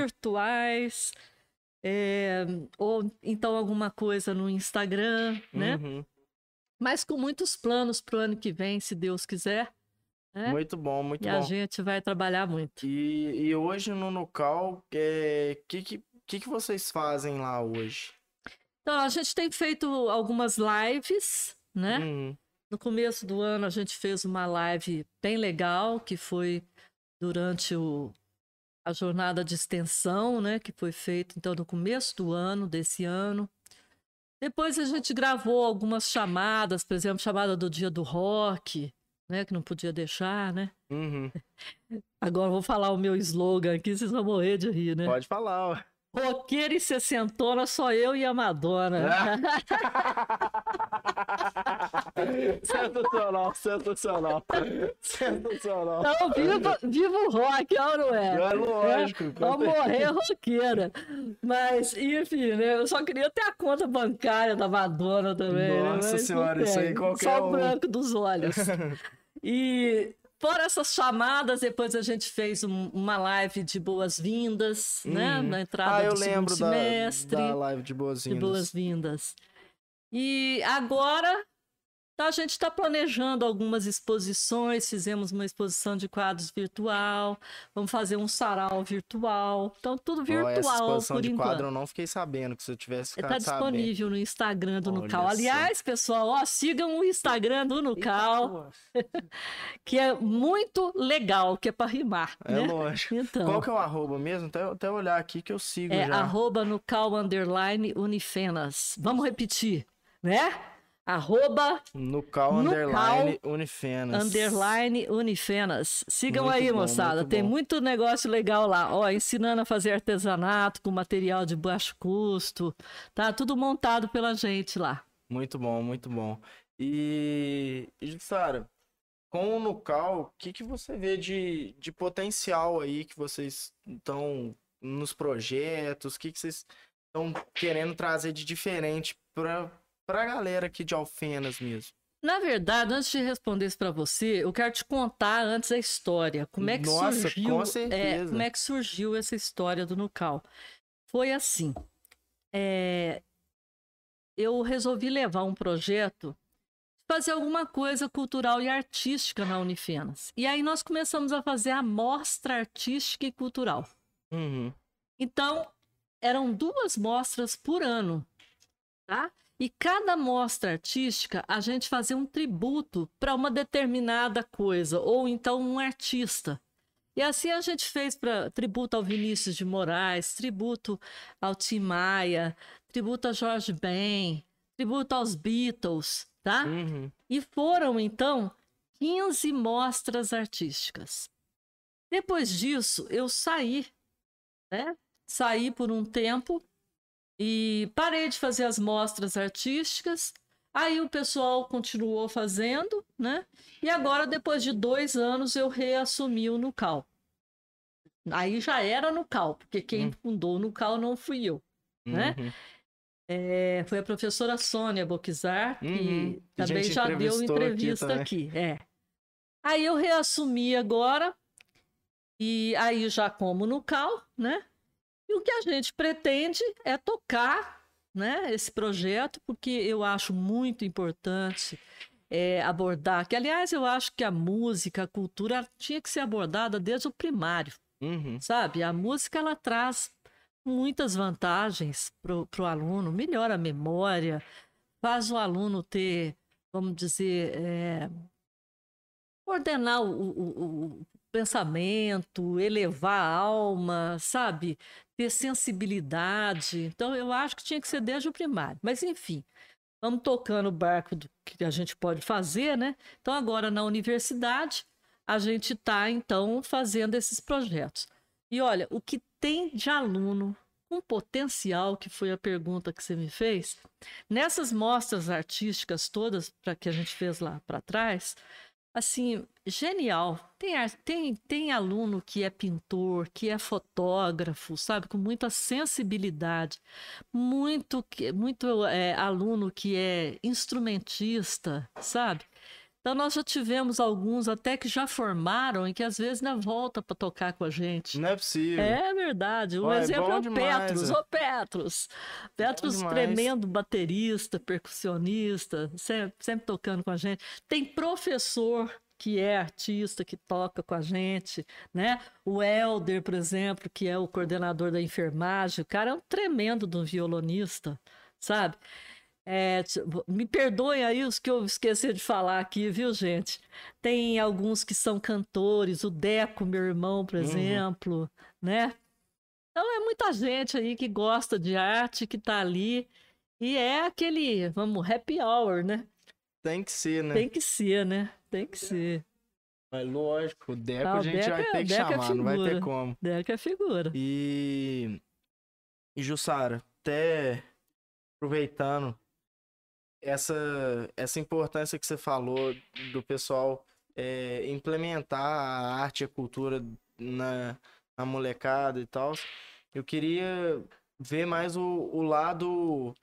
É, ou então alguma coisa no Instagram, né? Uhum. Mas com muitos planos para o ano que vem, se Deus quiser. né? Muito bom, muito E bom. a gente vai trabalhar muito. E, e hoje no Nucal, o que, que, que, que que vocês fazem lá hoje? Então, a gente tem feito algumas lives, né? Uhum. No começo do ano, a gente fez uma live bem legal, que foi durante o, a jornada de extensão, né? Que foi feita, então, no começo do ano, desse ano. Depois a gente gravou algumas chamadas, por exemplo, chamada do Dia do Rock, né? Que não podia deixar, né? Uhum. Agora vou falar o meu slogan aqui, vocês vão morrer de rir, né? Pode falar, ó. Roqueira e sessentona, só eu e a Madonna. sensacional, sensacional. Sensacional. Então, viva, viva o rock, ó, não é? É lógico. É, Vou morrer roqueira. Mas, enfim, né? Eu só queria ter a conta bancária da Madonna também. né? Nossa Mas senhora, isso aí qualquer Só um. o branco dos olhos. E fora essas chamadas, depois a gente fez um- uma live de boas-vindas, né? Uhum. Na entrada Ah, eu do lembro da, semestre. da live de de boas-vindas. boas-vindas. E agora tá, a gente está planejando algumas exposições, fizemos uma exposição de quadros virtual, vamos fazer um sarau virtual, então tudo virtual essa exposição por de enquanto. quadro eu não fiquei sabendo, que se eu tivesse ficado Está sabendo. disponível no Instagram do Olha Nucal. Aliás, pessoal, ó, sigam o Instagram do Nucal, que é muito legal, que é para rimar. É né? lógico. Então, Qual que é o arroba mesmo? Até, até olhar aqui que eu sigo é já. arroba Nucal underline Unifenas. Vamos repetir, né? Arroba No cal No underline Unifenas. Underline Unifenas. Sigam Muito aí, bom, moçada. muito Tem bom. muito negócio legal lá. Ó, ensinando a fazer artesanato com material de baixo custo. Tá tudo montado pela gente lá. Muito bom, muito bom. E, e Sara, com o Nucal, o que, que você vê de, de potencial aí que vocês estão nos projetos? O que, que vocês estão querendo trazer de diferente para a galera aqui de Alfenas mesmo? Na verdade, antes de responder isso para você, eu quero te contar antes a história. Como é que Nossa, surgiu? com é, como é que surgiu essa história do Nucal? Foi assim. é, eu resolvi levar um projeto fazer alguma coisa cultural e artística na Unifenas. E aí nós começamos a fazer a mostra artística e cultural. Uhum. Então, eram duas mostras por ano, tá? E cada mostra artística, a gente fazia um tributo para uma determinada coisa, ou então um artista. E assim a gente fez para tributo ao Vinícius de Moraes, tributo ao Tim Maia, tributo a Jorge Ben, tributo aos Beatles, tá? Uhum. E foram, então, 15 mostras artísticas. Depois disso, eu saí, né? Saí por um tempo e parei de fazer as mostras artísticas. Aí o pessoal continuou fazendo, né? E agora, depois de dois anos, eu reassumi o Nucal. Aí já era Nucal, porque quem Hum. fundou o Nucal não fui eu. Né? Uhum. É, foi a professora Sônia Boquizar, que Uhum, também já deu aqui entrevista também. aqui. É. Aí eu reassumi agora, e aí já como no cal, né? E o que a gente pretende é tocar né, esse projeto, porque eu acho muito importante é, abordar, que aliás eu acho que a música, a cultura tinha que ser abordada desde o primário Uhum. sabe? A música ela traz muitas vantagens para o aluno, melhora a memória, faz o aluno ter, vamos dizer, é, ordenar o, o- o pensamento, elevar a alma, sabe? Ter sensibilidade. Então, eu acho que tinha que ser desde o primário. Mas, enfim, vamos tocando o barco do que a gente pode fazer, né? Então, agora na universidade, a gente está, então, fazendo esses projetos. E olha, o que tem de aluno com potencial, que foi a pergunta que você me fez, nessas mostras artísticas todas pra, que a gente fez lá para trás, assim, genial. Tem, tem, tem aluno que é pintor, que é fotógrafo, sabe, com muita sensibilidade, muito, muito é, aluno que é instrumentista, sabe? Então, nós já tivemos alguns até que já formaram e que às vezes ainda volta para tocar com a gente. Não é possível. É verdade. Um Ó, é exemplo bom é o demais, Petros. é. Ô, Petros. Petros, demais. tremendo baterista, percussionista, sempre, sempre tocando com a gente. Tem professor que é artista, que toca com a gente, né? O Helder, por exemplo, que é o coordenador da enfermagem, o cara é um tremendo de um violonista, sabe? É, me perdoem aí os que eu esqueci de falar aqui, viu, gente? Tem alguns que são cantores, o Deco, meu irmão, por Uhum. exemplo, né? Então é muita gente aí que gosta de arte, que tá ali. E é aquele, vamos, happy hour, né? Tem que ser, né? Tem que ser, né? Tem que ser. Mas lógico, o Deco Ah, o a gente Deco vai é- ter que Deco é chamar, não vai ter como. Deco é figura. E E Jussara, até aproveitando essa, essa importância que você falou do pessoal é, implementar a arte e a cultura na, na molecada e tal, eu queria ver mais o, o lado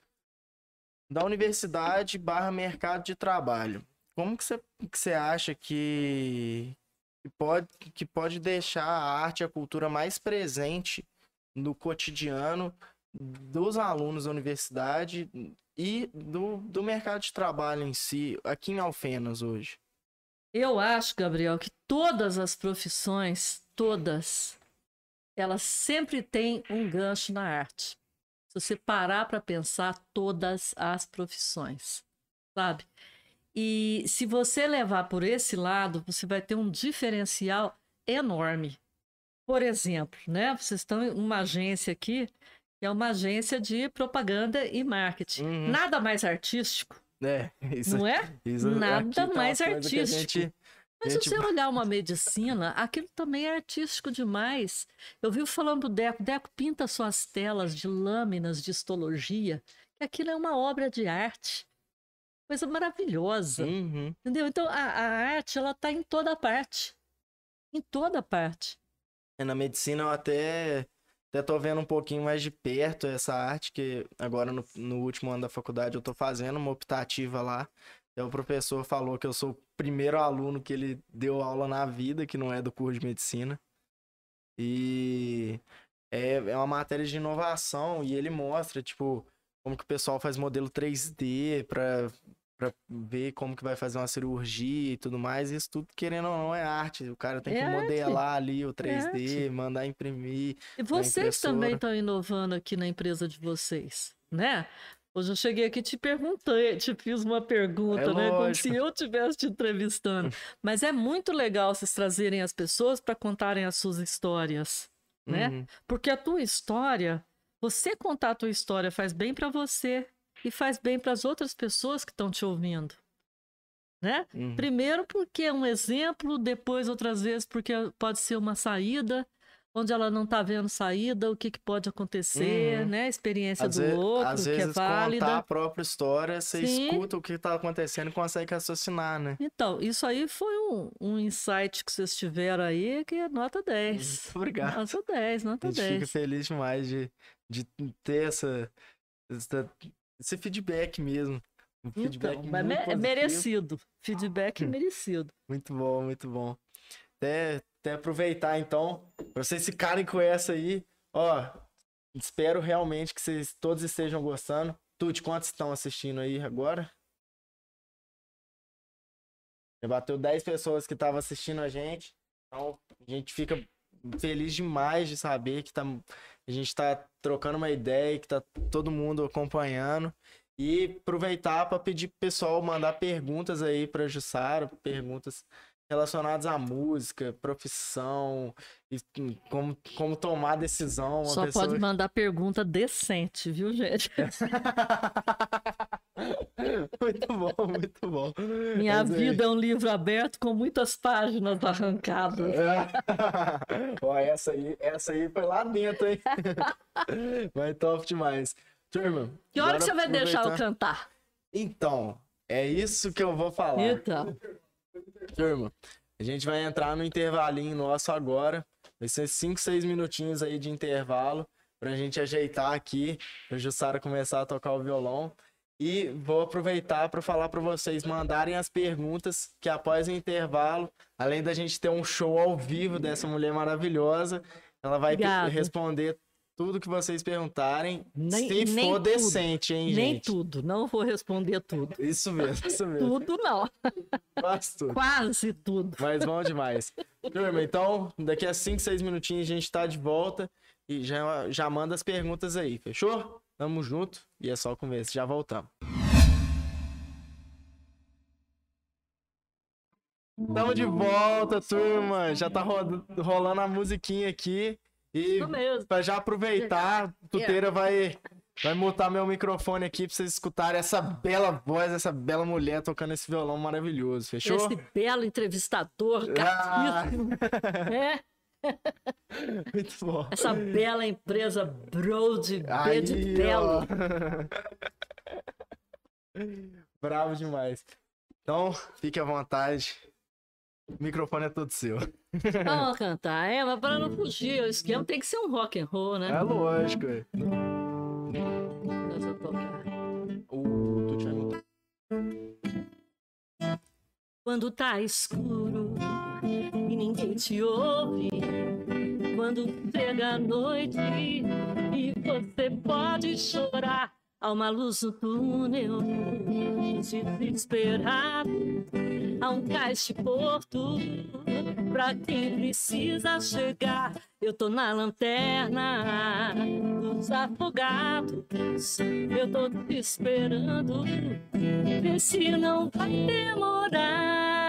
da universidade barra mercado de trabalho. Como que você, que você acha que, que, pode, que pode deixar a arte e a cultura mais presente no cotidiano dos alunos da universidade e do, do mercado de trabalho em si, aqui em Alfenas hoje? Eu acho, Gabriel, que todas as profissões, todas, elas sempre têm um gancho na arte. Se você parar para pensar todas as profissões, sabe? E se você levar por esse lado, você vai ter um diferencial enorme. Por exemplo, né? Vocês estão em uma agência aqui, é uma agência de propaganda e marketing. Uhum. Nada mais artístico. É, isso, não é? Isso, Nada tá mais artístico. Gente, Mas gente... se você olhar uma medicina, aquilo também é artístico demais. Eu vi falando pro Deco, Deco pinta suas telas de lâminas de histologia, que aquilo é uma obra de arte coisa maravilhosa. Uhum. Entendeu? Então a, a arte, ela tá em toda parte. Em toda parte. É, na medicina eu até, até tô vendo um pouquinho mais de perto essa arte, que agora no, no último ano da faculdade eu tô fazendo uma optativa lá. E o professor falou que eu sou o primeiro aluno que ele deu aula na vida, que não é do curso de medicina. E é, é uma matéria de inovação e ele mostra, tipo, como que o pessoal faz modelo 3D para para ver como que vai fazer uma cirurgia e tudo mais. Isso tudo, querendo ou não, é arte. O cara tem é que arte. modelar ali o 3D, é mandar imprimir. E vocês também estão inovando aqui na empresa de vocês, né? Hoje eu cheguei aqui e te perguntei, te fiz uma pergunta, é né? Lógico. Como se eu estivesse te entrevistando. Mas é muito legal vocês trazerem as pessoas para contarem as suas histórias, né? Uhum. Porque a tua história, você contar a tua história faz bem para você e faz bem para as outras pessoas que estão te ouvindo. Né? Uhum. Primeiro porque é um exemplo, depois outras vezes porque pode ser uma saída, onde ela não está vendo saída, o que, que pode acontecer, uhum. né? A experiência às do vezes, outro, às que é vezes, é válida. contar a própria história, você Sim. escuta o que está acontecendo e consegue raciocinar, né? Então, isso aí foi um, um insight que vocês tiveram aí, que é nota 10. Muito obrigado. Nota 10, nota 10. A gente 10. fica feliz demais de, de ter essa, essa esse feedback mesmo. Um então, feedback então, é merecido. Feedback merecido. Muito bom, muito bom. Até, até aproveitar então, pra vocês ficarem com essa aí. Ó, espero realmente que vocês todos estejam gostando. Tuti, quantos estão assistindo aí agora? Já bateu 10 pessoas que estavam assistindo a gente. Então, a gente fica feliz demais de saber que tá, a gente está trocando uma ideia, que tá todo mundo acompanhando. E aproveitar para pedir pro pessoal mandar perguntas aí para Jussara, perguntas relacionadas à música, profissão, e como, como tomar decisão. Só pessoa... pode mandar pergunta decente, viu, gente? muito bom, muito bom. Minha Mas, vida é... é um livro aberto com muitas páginas arrancadas. Ó, essa aí, essa aí foi lá dentro, hein? Vai top demais. Turma. Que hora que você vai aproveitar... deixar eu cantar? Então, é isso que eu vou falar. Então. Turma, a gente vai entrar no intervalinho nosso agora. Vai ser 5, 6 minutinhos aí de intervalo pra gente ajeitar aqui, pra Jussara começar a tocar o violão. E vou aproveitar para falar para vocês mandarem as perguntas que após o intervalo, além da gente ter um show ao vivo dessa mulher maravilhosa, ela vai Obrigado. responder tudo que vocês perguntarem, nem, se nem for tudo. decente, hein, gente? Nem tudo, não vou responder tudo. Isso mesmo, isso mesmo. tudo não. Quase tudo. Quase tudo. Mas bom demais. Turma, então, daqui a 5, 6 minutinhos a gente tá de volta e já, já manda as perguntas aí, fechou? Tamo junto e é só começo, já voltamos. Tamo de volta, turma. Já tá rolando a musiquinha aqui. E para já aproveitar, Tuteira vai vai mutar meu microfone aqui para vocês escutarem essa bela voz, essa bela mulher tocando esse violão maravilhoso, fechou? Esse belo entrevistador, ah. é. Muito bom. Essa bela empresa Broad Aí, Bed Belo. Bravo demais. Então, fique à vontade. O microfone é todo seu. Vamos cantar, é, mas para não fugir, o esquema tem que ser um rock and roll, né? É lógico. é. Deixa eu tocar. O tu tinha mudado. Quando tá escuro e ninguém te ouve. Quando chega a noite e você pode chorar. Há uma luz no túnel, desesperado. Há um cais de porto pra quem precisa chegar. Eu tô na lanterna dos afogados. Eu tô te esperando. Vê se não vai demorar.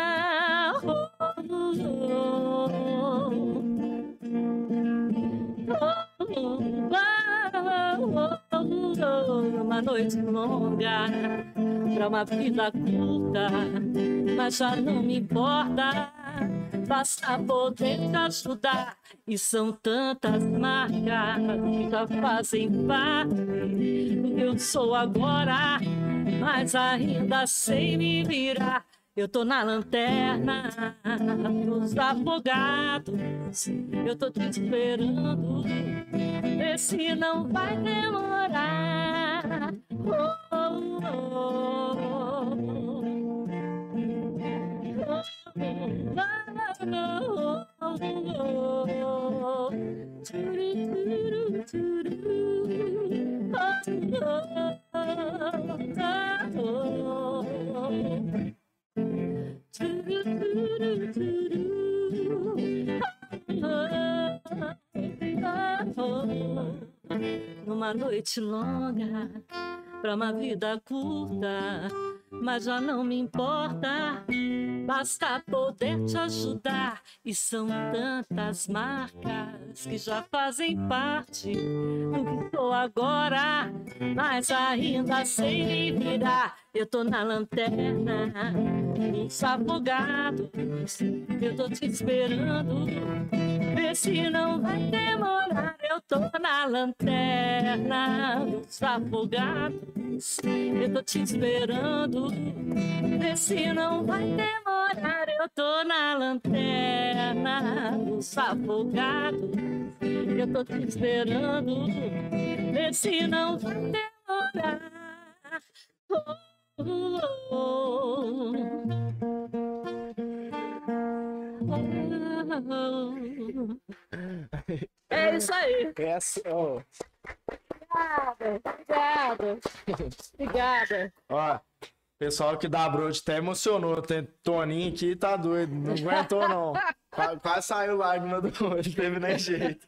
Uma noite longa pra uma vida curta, mas já não me importa. Basta poder ajudar. E são tantas marcas que já fazem parte do que eu sou agora, mas ainda sei me virar. Eu tô na lanterna dos afogados, eu tô te esperando, vê se não vai demorar. Oh, oh, Numa noite longa, pra uma vida curta, mas já não me importa. Basta poder te ajudar. E são tantas marcas que já fazem parte do que sou agora, mas ainda sei me virar. Eu tô na lanterna dos afogados, eu tô te esperando. Vê se não vai demorar. Eu tô na lanterna dos afogados, eu tô te esperando. Vê se não vai demorar. Eu tô na lanterna dos afogados, eu tô te esperando. Vê se não vai demorar. Oh, oh, oh. É isso aí. Essa, Obrigada, obrigada. Obrigada. ó, pessoal que da Broad até emocionou. Tem Toninho aqui, tá doido. Não aguentou, não. Qua- Quase saiu lágrima do olho, não teve nem jeito.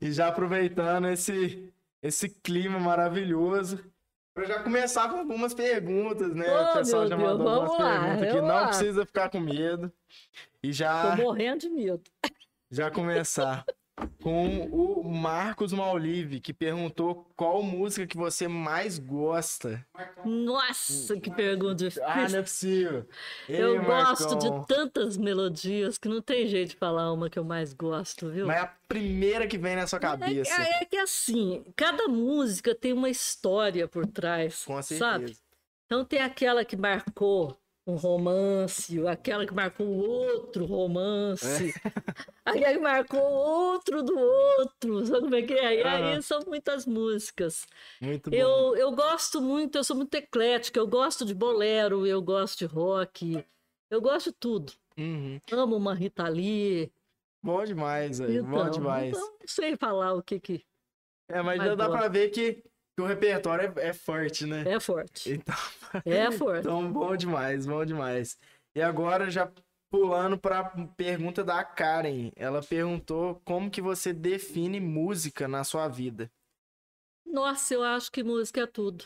E já aproveitando esse, esse clima maravilhoso. Pra já começar com algumas perguntas, né? Ô, o pessoal já Deus, mandou algumas vamos lá, perguntas vamos Não precisa ficar com medo. E Tô já, morrendo de medo. já começar com o Marcos Maulive, que perguntou qual música que você mais gosta. Nossa, que pergunta difícil. Ah, não é possível. Ei, eu gosto de tantas melodias que não tem jeito de falar uma que eu mais gosto, viu? Mas é a primeira que vem na sua cabeça. É, é que assim, cada música tem uma história por trás, Com certeza. sabe? Então tem aquela que marcou um romance, aquela que marcou outro romance, aquela que marcou outro do outro, sabe como é que é? E aí são muitas músicas. Muito bom. Eu, eu gosto muito, eu sou muito eclética, eu gosto de bolero, eu gosto de rock, eu gosto de tudo. Uhum. Amo uma Rita Lee. Bom demais, aí. bom Então, demais. então não sei falar o que que É, mas já dá pra ver que, que o repertório é, é forte, né? é forte. Então, É forte. então, bom demais, bom demais. E agora, já pulando pra pergunta da Karen. Ela perguntou como que você define música na sua vida. Nossa, eu acho que música é tudo.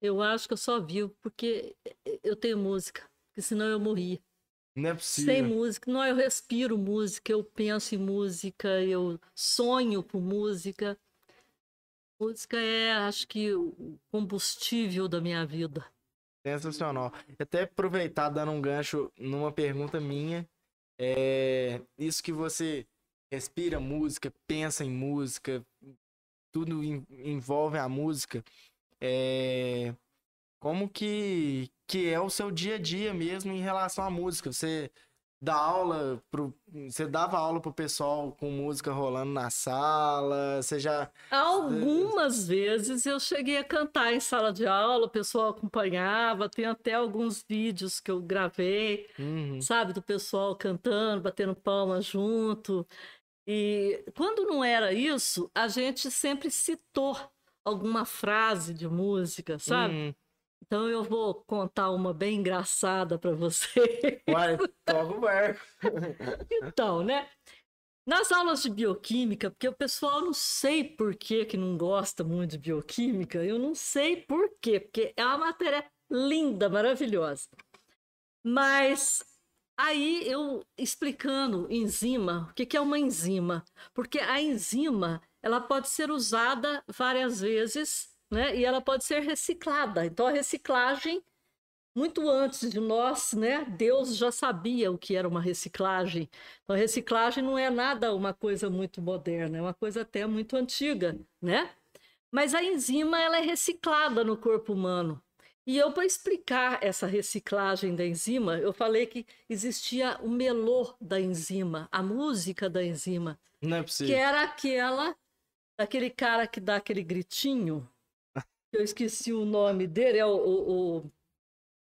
Eu acho que eu só vivo porque eu tenho música, porque senão eu morria. Não é Sem possível. música, não, eu respiro música, eu penso em música, eu sonho com música. Música é, acho que, o combustível da minha vida. Sensacional. Até aproveitar dando um gancho numa pergunta minha. É, isso que você respira música, pensa em música, tudo em, envolve a música. É, como que, que é o seu dia a dia mesmo em relação à música? Você dá aula pro, você dava aula pro pessoal com música rolando na sala? Você já Algumas vezes eu cheguei a cantar em sala de aula, o pessoal acompanhava, tem até alguns vídeos que eu gravei, Uhum. sabe, do pessoal cantando, batendo palmas junto. E quando não era isso, a gente sempre citou alguma frase de música, sabe? Uhum. Então eu vou contar uma bem engraçada para você. Vai, toca o barco. Então, né? Nas aulas de bioquímica, porque o pessoal não sei por que, que não gosta muito de bioquímica, eu não sei por quê, porque é uma matéria linda, maravilhosa. Mas aí eu explicando enzima, o que, que é uma enzima? Porque a enzima ela pode ser usada várias vezes, né? E ela pode ser reciclada. Então a reciclagem muito antes de nós, né? Deus já sabia o que era uma reciclagem. Então, a reciclagem não é nada uma coisa muito moderna, é uma coisa até muito antiga, né? Mas a enzima ela é reciclada no corpo humano. E eu, para explicar essa reciclagem da enzima, eu falei que existia o melô da enzima, a música da enzima, Não é que possível. era aquela, daquele cara que dá aquele gritinho, eu esqueci o nome dele, é o, o, o-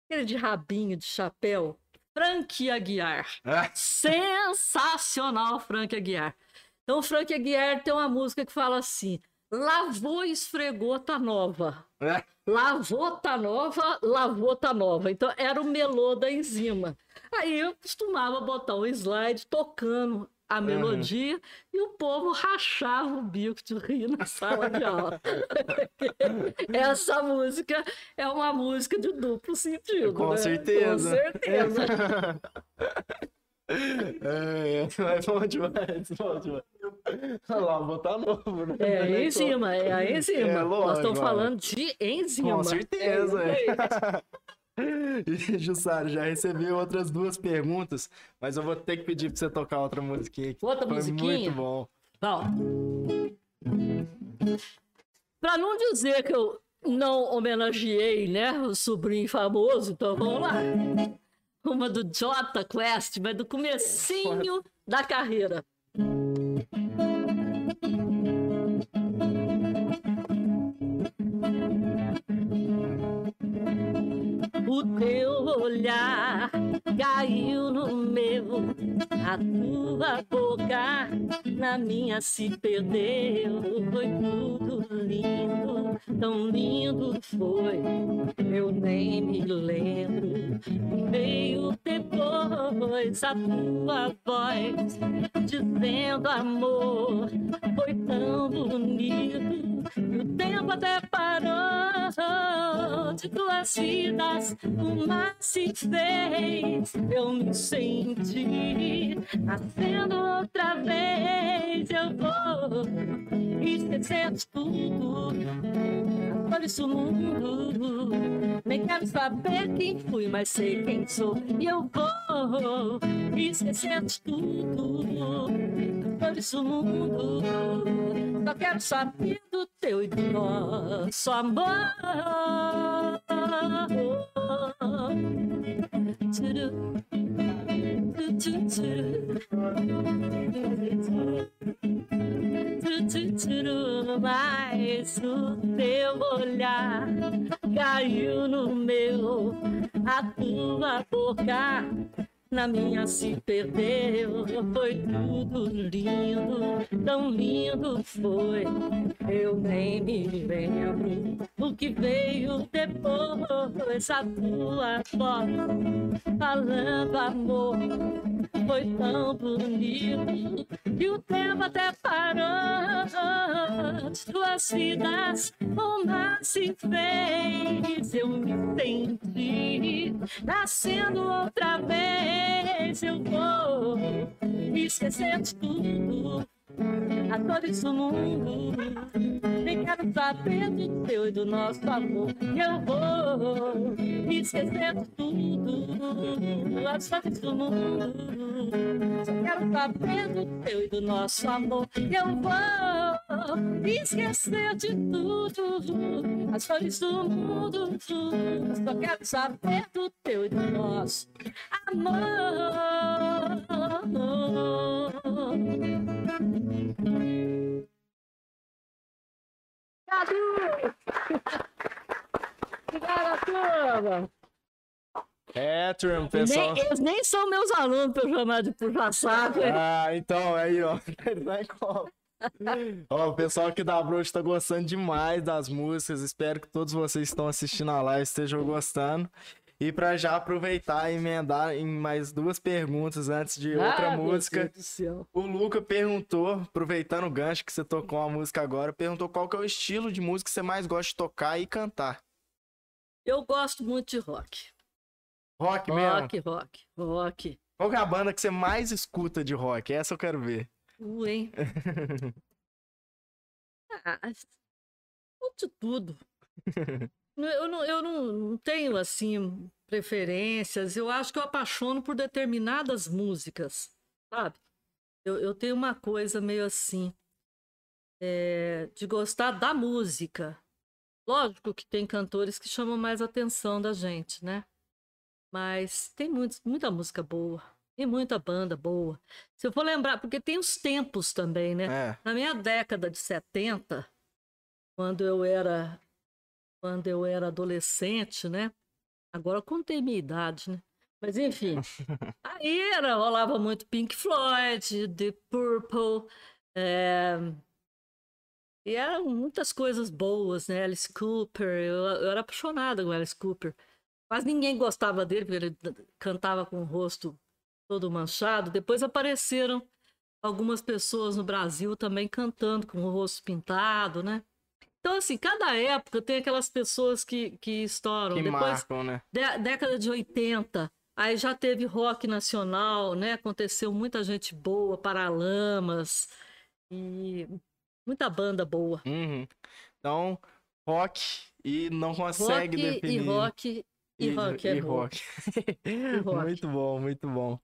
aquele de rabinho, de chapéu, Frank Aguiar. Ah, Sensacional, Frank Aguiar. Então, o Frank Aguiar tem uma música que fala assim: lavou, esfregou, tá nova. é. Lavou, tá nova, lavou, tá nova. Então, era o melô da enzima. Aí eu costumava botar um slide tocando a melodia e o povo rachava o bico de rir na sala de aula. Essa música é uma música de duplo sentido. Com né? certeza. Com certeza. É, é, bom demais, bom demais. Olha lá, botar novo, né? É a enzima, é a enzima. É, Nós lógico, estamos é. falando de enzima. Com certeza. É Jussara, já recebi outras duas perguntas, mas eu vou ter que pedir pra você tocar outra musiquinha aqui. Outra Foi musiquinha? muito bom. Bom. Para não dizer que eu não homenageei, né, o sobrinho famoso, então vamos lá. Uma do Jota Quest, mas do comecinho da carreira. Teu olhar caiu no meu, a tua boca na minha se perdeu. Foi tudo lindo, tão lindo foi. Eu nem me lembro. Veio depois a tua voz dizendo amor. Foi tão bonito. E o tempo até parou de tuas vidas. O mar se fez. Eu me senti nascendo outra vez. Eu vou esquecer de tudo. Olha isso mundo. Nem quero saber quem fui, mas sei quem sou. E eu vou esquecer de tudo. Olha isso mundo. Só quero saber do teu e do nosso amor. Turu, tu, tu, turu. Tu, tu, turu. Mas o teu olhar caiu no meu, a tua boca na minha se perdeu. Foi tudo lindo, tão lindo foi. Eu nem me lembro o que veio depois. A tua voz falando amor. Foi tão bonito que o tempo até parou. Tuas vidas, uma se fez. Eu me senti nascendo outra vez. Eu vou esquecer de tudo. A dores do mundo, nem quero saber do teu e do nosso amor. Eu vou esquecer de tudo. As dores do mundo, Só quero saber do teu e do nosso amor. Eu vou esquecer de tudo, as flores do mundo. Só quero saber do teu e do nosso amor. Cadu! Obrigada, turma! É, turma, pessoal. Nem, eles nem são meus alunos pra eu chamar de puxa-saco. Ah, então, aí, ó. Vai como? Ó, o pessoal aqui da Broad tá gostando demais das músicas. Espero que todos vocês que estão assistindo a live estejam gostando. E para já aproveitar e emendar em mais duas perguntas antes de outra Ah, meu música. Deus do céu. O Luca perguntou, aproveitando o gancho que você tocou a música agora, perguntou qual que é o estilo de música que você mais gosta de tocar e cantar. Eu gosto muito de rock. Rock mesmo? Rock, rock, rock. Qual é a banda que você mais escuta de rock? Essa eu quero ver. Uh, hein? ah, de tudo. eu não, eu não, não tenho, assim, preferências. Eu acho que eu apaixono por determinadas músicas, sabe? Eu, eu tenho uma coisa meio assim, é, de gostar da música. Lógico que tem cantores que chamam mais atenção da gente, né? Mas tem muitos, muita música boa. Tem muita banda boa. Se eu for lembrar, porque tem os tempos também, né? É. Na minha década de 70, quando eu era quando eu era adolescente, né? Agora eu contei minha idade, né? Mas enfim, aí era, rolava muito Pink Floyd, The Purple, é, e eram muitas coisas boas, né? Alice Cooper, eu, eu era apaixonada com Alice Cooper. Quase ninguém gostava dele, porque ele cantava com o rosto todo manchado. Depois apareceram algumas pessoas no Brasil também cantando com o rosto pintado, né? Então, assim, cada época tem aquelas pessoas que, que estouram. Que Depois, marcam, né? dé- década de 80, aí já teve rock nacional, né? Aconteceu muita gente boa, Paralamas, e muita banda boa. Uhum. Então, rock e não consegue rock definir. e rock e, rock e and roll. rock. rock. Muito bom, muito bom.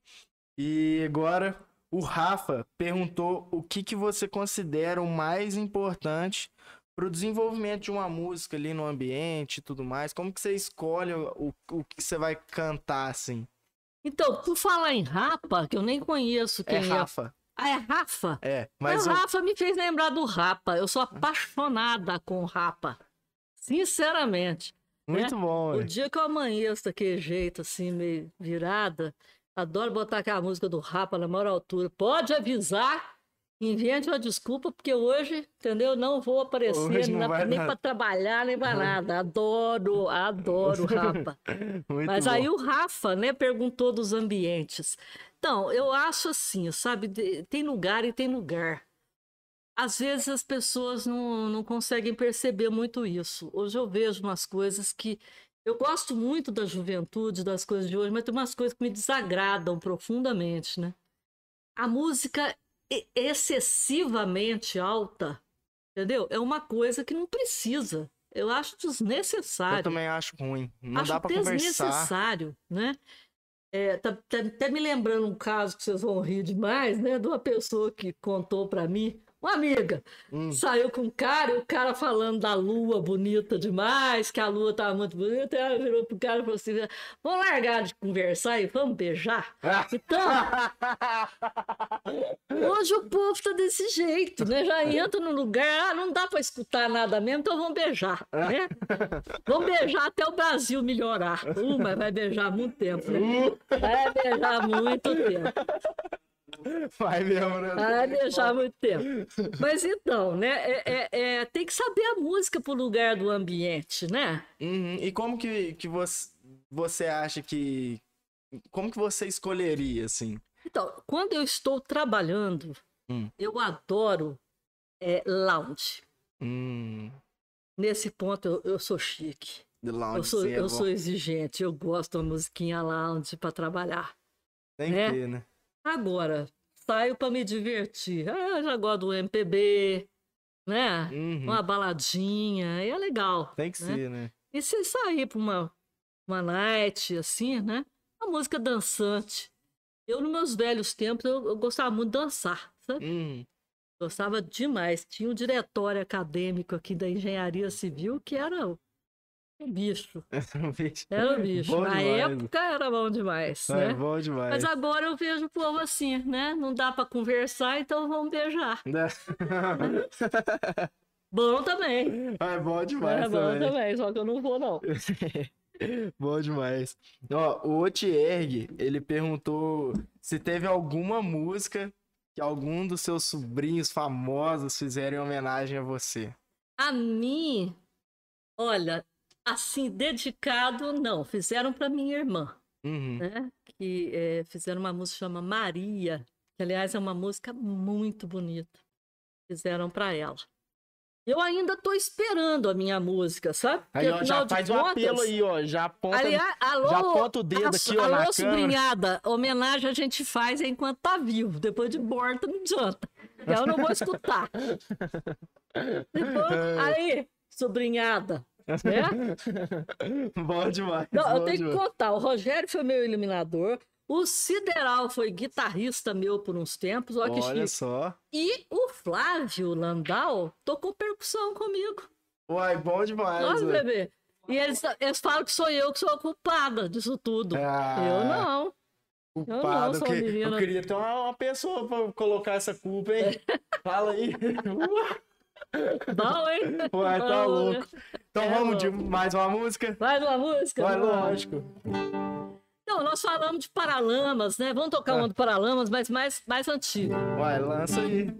E agora o Rafa perguntou o que, que você considera o mais importante para o desenvolvimento de uma música ali no ambiente e tudo mais. Como que você escolhe o, o que você vai cantar assim? Então, por falar em Rapa, que eu nem conheço quem é é. Rafa. Ah, é Rafa? É, Mas mas o o- Rafa me fez lembrar do Rapa. Eu sou apaixonada com o Rapa. Sinceramente. Muito bom. O ué. dia que eu amanheço daquele jeito, assim, meio virada, adoro botar aquela música do Rapa na maior altura. Pode avisar, invente uma desculpa, porque hoje, entendeu? Não vou aparecer Hoje não na- nem para trabalhar, nem para nada. Adoro, adoro o Rapa. Muito Mas bom. aí o Rafa, né, perguntou dos ambientes. Então, eu acho assim, sabe, tem lugar e tem lugar. Às vezes as pessoas não, não conseguem perceber muito isso. Hoje eu vejo umas coisas que. Eu gosto muito da juventude, das coisas de hoje, mas tem umas coisas que me desagradam profundamente, né? A música excessivamente alta, entendeu? É uma coisa que não precisa. Eu acho desnecessário Eu também acho ruim. Não acho dá pra conversar. desnecessário, né? É, tá, tá até me lembrando um caso que vocês vão rir demais, né? De uma pessoa que contou pra mim, uma amiga, Hum. saiu com um cara e o cara falando da lua bonita demais, que a lua tava muito bonita, e ela virou pro cara e falou assim: vamos largar de conversar e vamos beijar? Então, Hoje o povo tá desse jeito, né? Já entra no lugar, ah, não dá pra escutar nada mesmo, então vamos beijar, né? Vamos beijar até o Brasil melhorar. Uh, mas vai beijar muito tempo, né? Vai beijar muito tempo. Vai mesmo, né? Vai beijar muito tempo. Mas então, né? é- é- é, tem que saber a música pro lugar do ambiente, né? Uhum. E como que, que você, você acha que. Como que você escolheria, assim? Então, quando eu estou trabalhando, Hum. eu adoro é, lounge. Hum, Nesse ponto eu, eu sou chique. Lounge, Eu sou, é eu sou exigente, eu gosto uma musiquinha lounge para trabalhar. Tem né? que né? Agora, saio para me divertir. Ah, eu já gosto do MPB, né? Uhum. Uma baladinha, é legal. Tem que né? ser, né? E se sair para uma, uma night, assim, né? Uma música dançante. Eu, nos meus velhos tempos, eu, eu gostava muito de dançar, sabe? Hum, Gostava demais. Tinha um diretório acadêmico aqui da engenharia civil que era o bicho. bicho. Era o bicho. Bom Na demais. época era bom demais, É né? bom demais. Mas agora eu vejo o povo assim, né? Não dá pra conversar, então vamos beijar. Bom também. é bom demais é bom também. também, só que eu não vou, não. Bom demais. Ó, o Otierg, ele perguntou se teve alguma música que algum dos seus sobrinhos famosos fizeram em homenagem a você. A mim, olha, assim, dedicado, não. Fizeram pra minha irmã, Uhum. né? Que eh, fizeram uma música chama Maria, que aliás é uma música muito bonita. Fizeram pra ela. Eu ainda tô esperando a minha música, sabe? Aí, ó, Porque, já faz um apelo contas, aí, ó. Já aponta, Aliás, alô, já aponta o dedo a- aqui, ó, alô, sobrinhada, homenagem a gente faz enquanto tá vivo. Depois de morta não adianta. Eu não vou escutar. Depois, É. aí, sobrinhada, né? bom demais. Não, eu tenho que demais. contar. O Rogério foi meu eliminador. O Sideral foi guitarrista meu por uns tempos. Olha que Olha só. E o Flávio Landau tocou percussão comigo. Uai, bom demais. Olha, ó. bebê. E eles, eles falam que sou eu que sou a culpada disso tudo. Ah, Eu não. Culpado. sou que- menina. eu queria ter uma, uma pessoa pra colocar essa culpa, hein? Fala aí. Bom, hein? Uai, tá Bom, louco. Então É, vamos de louco. mais uma música? Vai uma música? Vai, lógico. Não, nós falamos de Paralamas, né? Vamos tocar Ah. uma do Paralamas, mas mais, mais antigo. Vai, lança aí.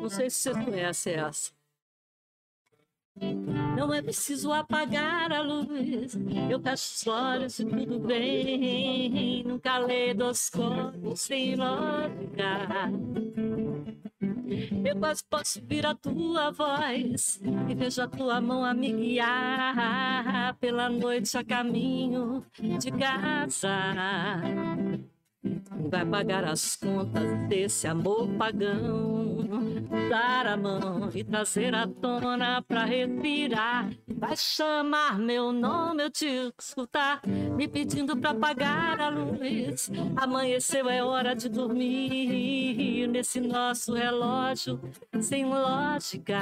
Não sei se você conhece essa. Não é preciso apagar a luz. Eu fecho os olhos e tudo bem. Num caleidoscópio sem lógica. Eu quase posso ouvir a tua voz e vejo a tua mão a me guiar pela noite a caminho de casa. Vai pagar as contas desse amor pagão. Dar a mão e trazer à tona pra respirar. Vai chamar meu nome, eu te escutar. Me pedindo pra apagar a luz. Amanheceu, é hora de dormir. Nesse nosso relógio sem lógica.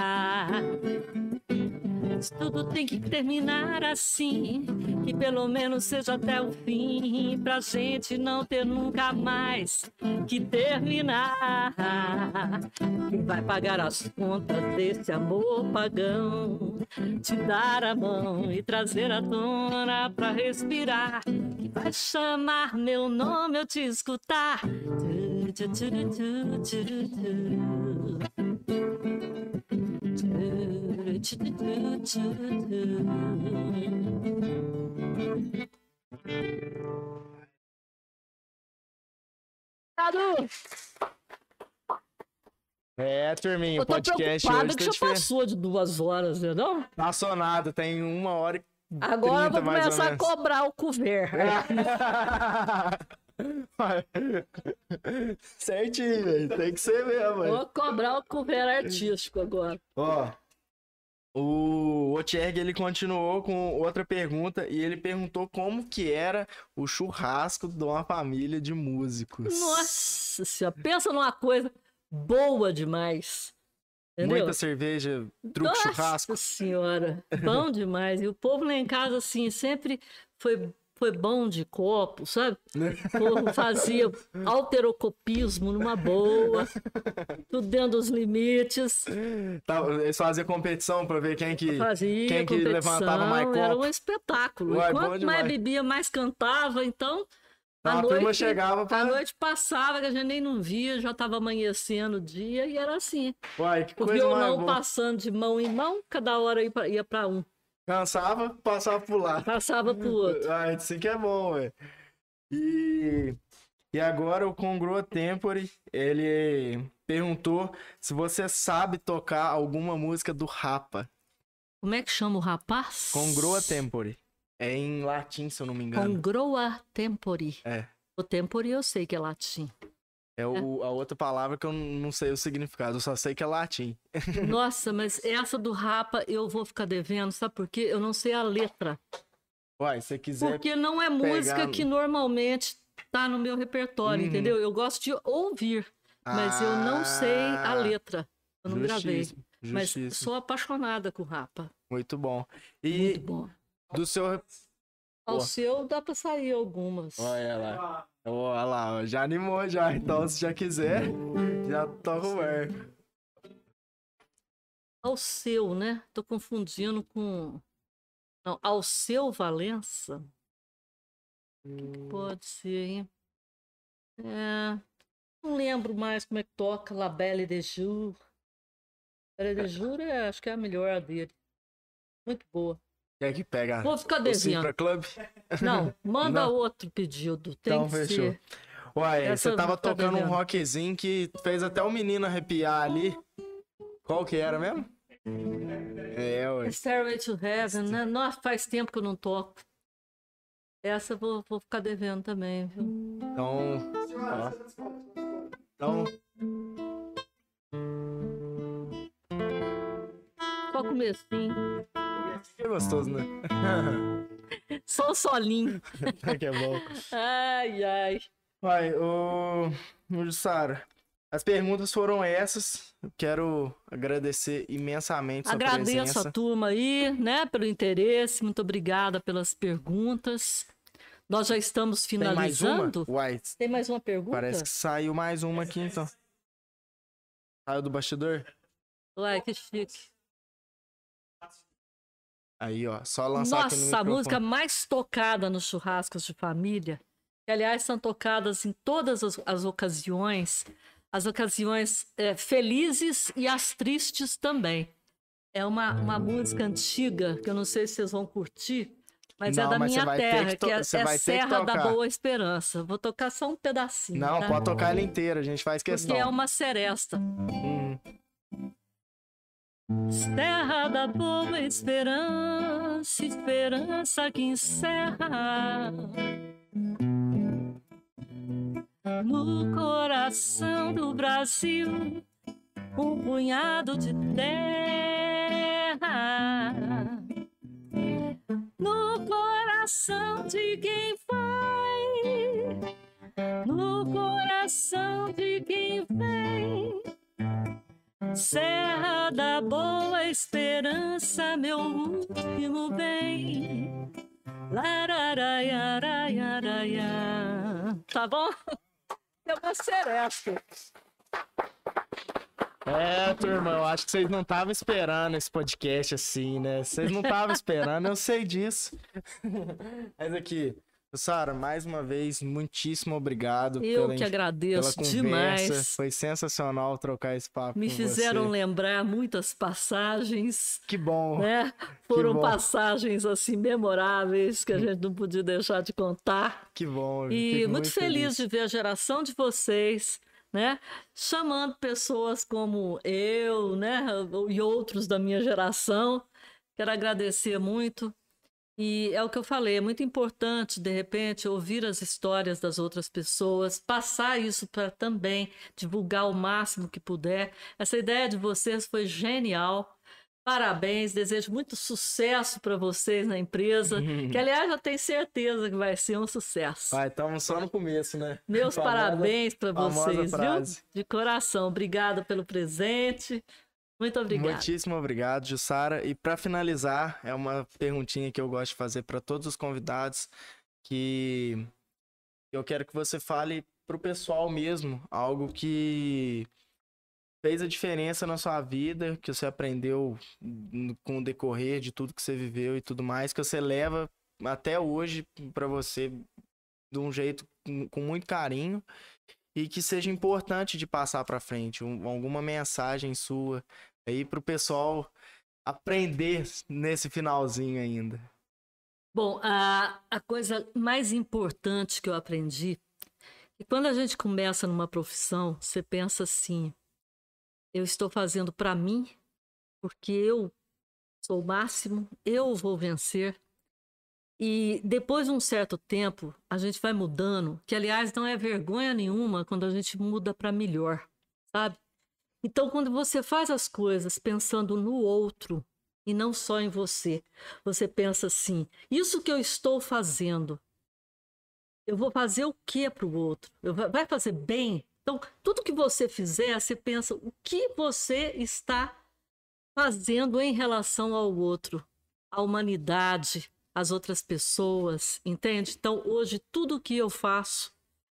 Tudo tem que terminar assim, que pelo menos seja até o fim, pra gente não ter nunca mais que terminar. Quem vai pagar as contas desse amor pagão? Te dar a mão e trazer a tona pra respirar. Que vai chamar meu nome, eu te escutar. Tu, tu, tu, É, turminha, o podcast hoje que tá já diferente. passou de duas horas, né, não? Passou nada, tem uma hora e Agora eu 30 vou começar a cobrar o couvert. Certinho, velho. Tem que ser mesmo, velho. Vou cobrar o couvert artístico agora. Ó, o Otierg, ele continuou com outra pergunta e ele perguntou como que era o churrasco de uma família de músicos. Nossa senhora, pensa numa coisa boa demais. Entendeu? Muita cerveja, truque Nossa churrasco. senhora, bom demais. E o povo lá em casa, assim, sempre foi, foi bom de copo, sabe? O povo fazia alterocopismo numa boa, tudo dentro dos limites. Tá, eles faziam competição pra ver quem que. Fazia Quem que levantava mais era copo? um espetáculo. Uai, quanto mais bebia, mais cantava. Então, Então, a noite, chegava pra. a noite passava, que a gente nem não via, já estava amanhecendo o dia, e era assim. Uai, que O coisa violão boa. passando de mão em mão, cada hora ia para um, Cansava, passava pro lado. passava pro outro. Ah, isso que é bom, velho. E, e agora o Congruo Tempore, ele perguntou se você sabe tocar alguma música do Rapa. Como é que chama o rapaz? Congruo Tempore. É em latim, se eu não me engano. Congroa tempori. É. O tempori eu sei que é latim. É o, a outra palavra que eu não sei o significado, eu só sei que é latim. Nossa, mas essa do rapa eu vou ficar devendo, sabe por quê? Eu não sei a letra. Uai, se você quiser. Porque não é música pegar- que normalmente tá no meu repertório, Uhum. entendeu? Eu gosto de ouvir, mas eu não sei a Ah, letra. Eu não gravei. Mas sou apaixonada com rapa. Muito bom. E Muito bom. do seu. Ao seu dá pra sair algumas. Olha lá. Olha lá, já animou já. Então, se já quiser, já toca o barco. Ao seu, né? Tô confundindo com. Não, ao seu Valença? Pode ser, hein? É, não lembro mais como é que toca La Belle de Jour. Belle de Jour é, acho que é a melhor dele. Muito boa. Quer que pega Vou ficar o devendo. Cifra Club? Não, manda Não. outro pedido. Tem Então, que fechou. ser. Uai, Essa você tava ficar tocando um rockzinho que fez até o menino arrepiar ali. Qual que era mesmo? É, ué. Stairway to Heaven, né? Nossa, faz tempo que eu não toco. Essa eu vou, vou ficar devendo também, viu? Então. Então. Só comecinho. Que gostoso, né? Só o solinho. que é bom. Ai, ai. Uai, ô. ô, Sara, as perguntas foram essas. Eu Quero agradecer imensamente sua Agradeço presença. a turma aí, né, pelo interesse. Muito obrigada pelas perguntas. Nós já estamos Tem mais uma? finalizando. Uai, Tem mais uma pergunta? parece que saiu mais uma aqui, então. Saiu do bastidor? Uai, que chique. Aí, ó, só lançar Nossa, a música mais tocada nos churrascos de família, que aliás são tocadas em todas as, as ocasiões, as ocasiões é, felizes e as tristes também. É uma, uma música antiga, que eu não sei se vocês vão curtir, mas é Não, da mas minha vai ter terra, que to- que, é, é vai Serra da. Boa Esperança. Vou tocar só um pedacinho. Não, tá? pode tocar ela inteira, a gente faz questão. Porque é uma seresta. Hum, Terra da boa esperança, esperança que encerra no coração do Brasil um punhado de terra. No coração de quem vai, no coração de quem vem. Serra da Boa Esperança, meu último bem. Lararaiaraiaraia. Tá bom? Eu vou ser essa. É, turma, eu acho que vocês não estavam esperando esse podcast assim, né? Vocês não estavam esperando, eu sei disso. Mas aqui, Sara, mais uma vez, muitíssimo obrado Eu pela, que pela agradeço conversa. demais. Foi sensacional trocar esse papo Me fizeram você. lembrar muitas passagens, Que bom. né? Foram bom. passagens assim memoráveis que a gente não podia deixar de contar. Que bom. E fico muito, feliz, de ver a geração de vocês, né? Chamando pessoas como eu, né? E outros da minha geração. Quero agradecer muito. E é o que eu falei, é muito importante, de repente, ouvir as histórias das outras pessoas, passar isso para também divulgar o máximo que puder. Essa ideia de vocês foi genial. Parabéns, desejo muito sucesso para vocês na empresa, que aliás eu tenho certeza que vai ser um sucesso. Vai, estamos só no começo, né? Meus Famosa- parabéns para vocês, viu? De coração. Obrigada pelo presente. Muito obrigada. Muitíssimo obrigado, Jussara. E para finalizar, é uma perguntinha que eu gosto de fazer para todos os convidados, que eu quero que você fale pro pessoal mesmo algo que fez a diferença na sua vida, que você aprendeu com o decorrer de tudo que você viveu e tudo mais, que você leva até hoje para você de um jeito com muito carinho e que seja importante de passar para frente, um- alguma mensagem sua aí pro pessoal aprender nesse finalzinho ainda. Bom, a, a coisa mais importante que eu aprendi é que quando a gente começa numa profissão, você pensa assim: eu estou fazendo para mim, porque eu sou o máximo, eu vou vencer. E depois de um certo tempo, a gente vai mudando, que aliás não é vergonha nenhuma quando a gente muda para melhor, sabe? Então, quando você faz as coisas pensando no outro e não só em você. Você pensa assim: isso que eu estou fazendo, eu vou fazer o que para o outro? Eu, vai fazer bem? Então, tudo que você fizer, você pensa o que você está fazendo em relação ao outro, à humanidade, às outras pessoas, entende? Então, hoje, tudo que eu faço,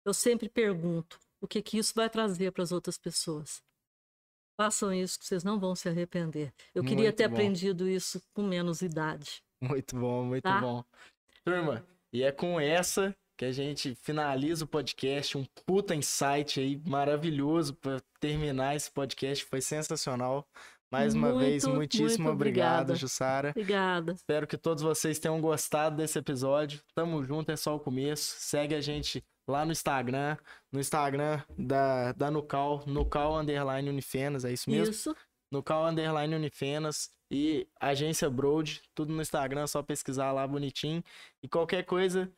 eu sempre pergunto o que, que isso vai trazer para as outras pessoas. Façam isso que vocês não vão se arrepender. Eu queria Muito ter bom. aprendido isso com menos idade. Muito bom, muito Tá? bom. Turma, e é com essa que a gente finaliza o podcast. Um puta insight aí maravilhoso para terminar esse podcast. Foi sensacional. Mais uma vez, Muito, muitíssimo muito obrigado, obrigada. Jussara. Obrigada. Espero que todos vocês tenham gostado desse episódio. Tamo junto, é só o começo. Segue a gente lá no Instagram, no Instagram da, da Nucal, Nucal Underline Unifenas, é isso mesmo? Isso. Nucal Underline Unifenas e Agência Broad, tudo no Instagram, só pesquisar lá bonitinho. E qualquer coisa,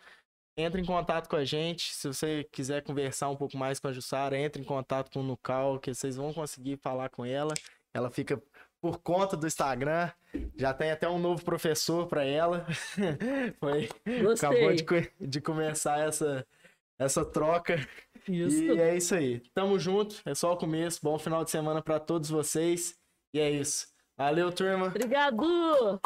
entre em contato com a gente. Se você quiser conversar um pouco mais com a Jussara, entre em contato com o Nucal, que vocês vão conseguir falar com ela. Ela fica por conta do Instagram. Já tem até um novo professor para ela. Foi, Gostei. acabou de, de começar essa, essa troca. Isso. E é isso aí. Tamo junto. É só o começo. Bom final de semana para todos vocês. E é isso. Valeu, turma. Obrigado!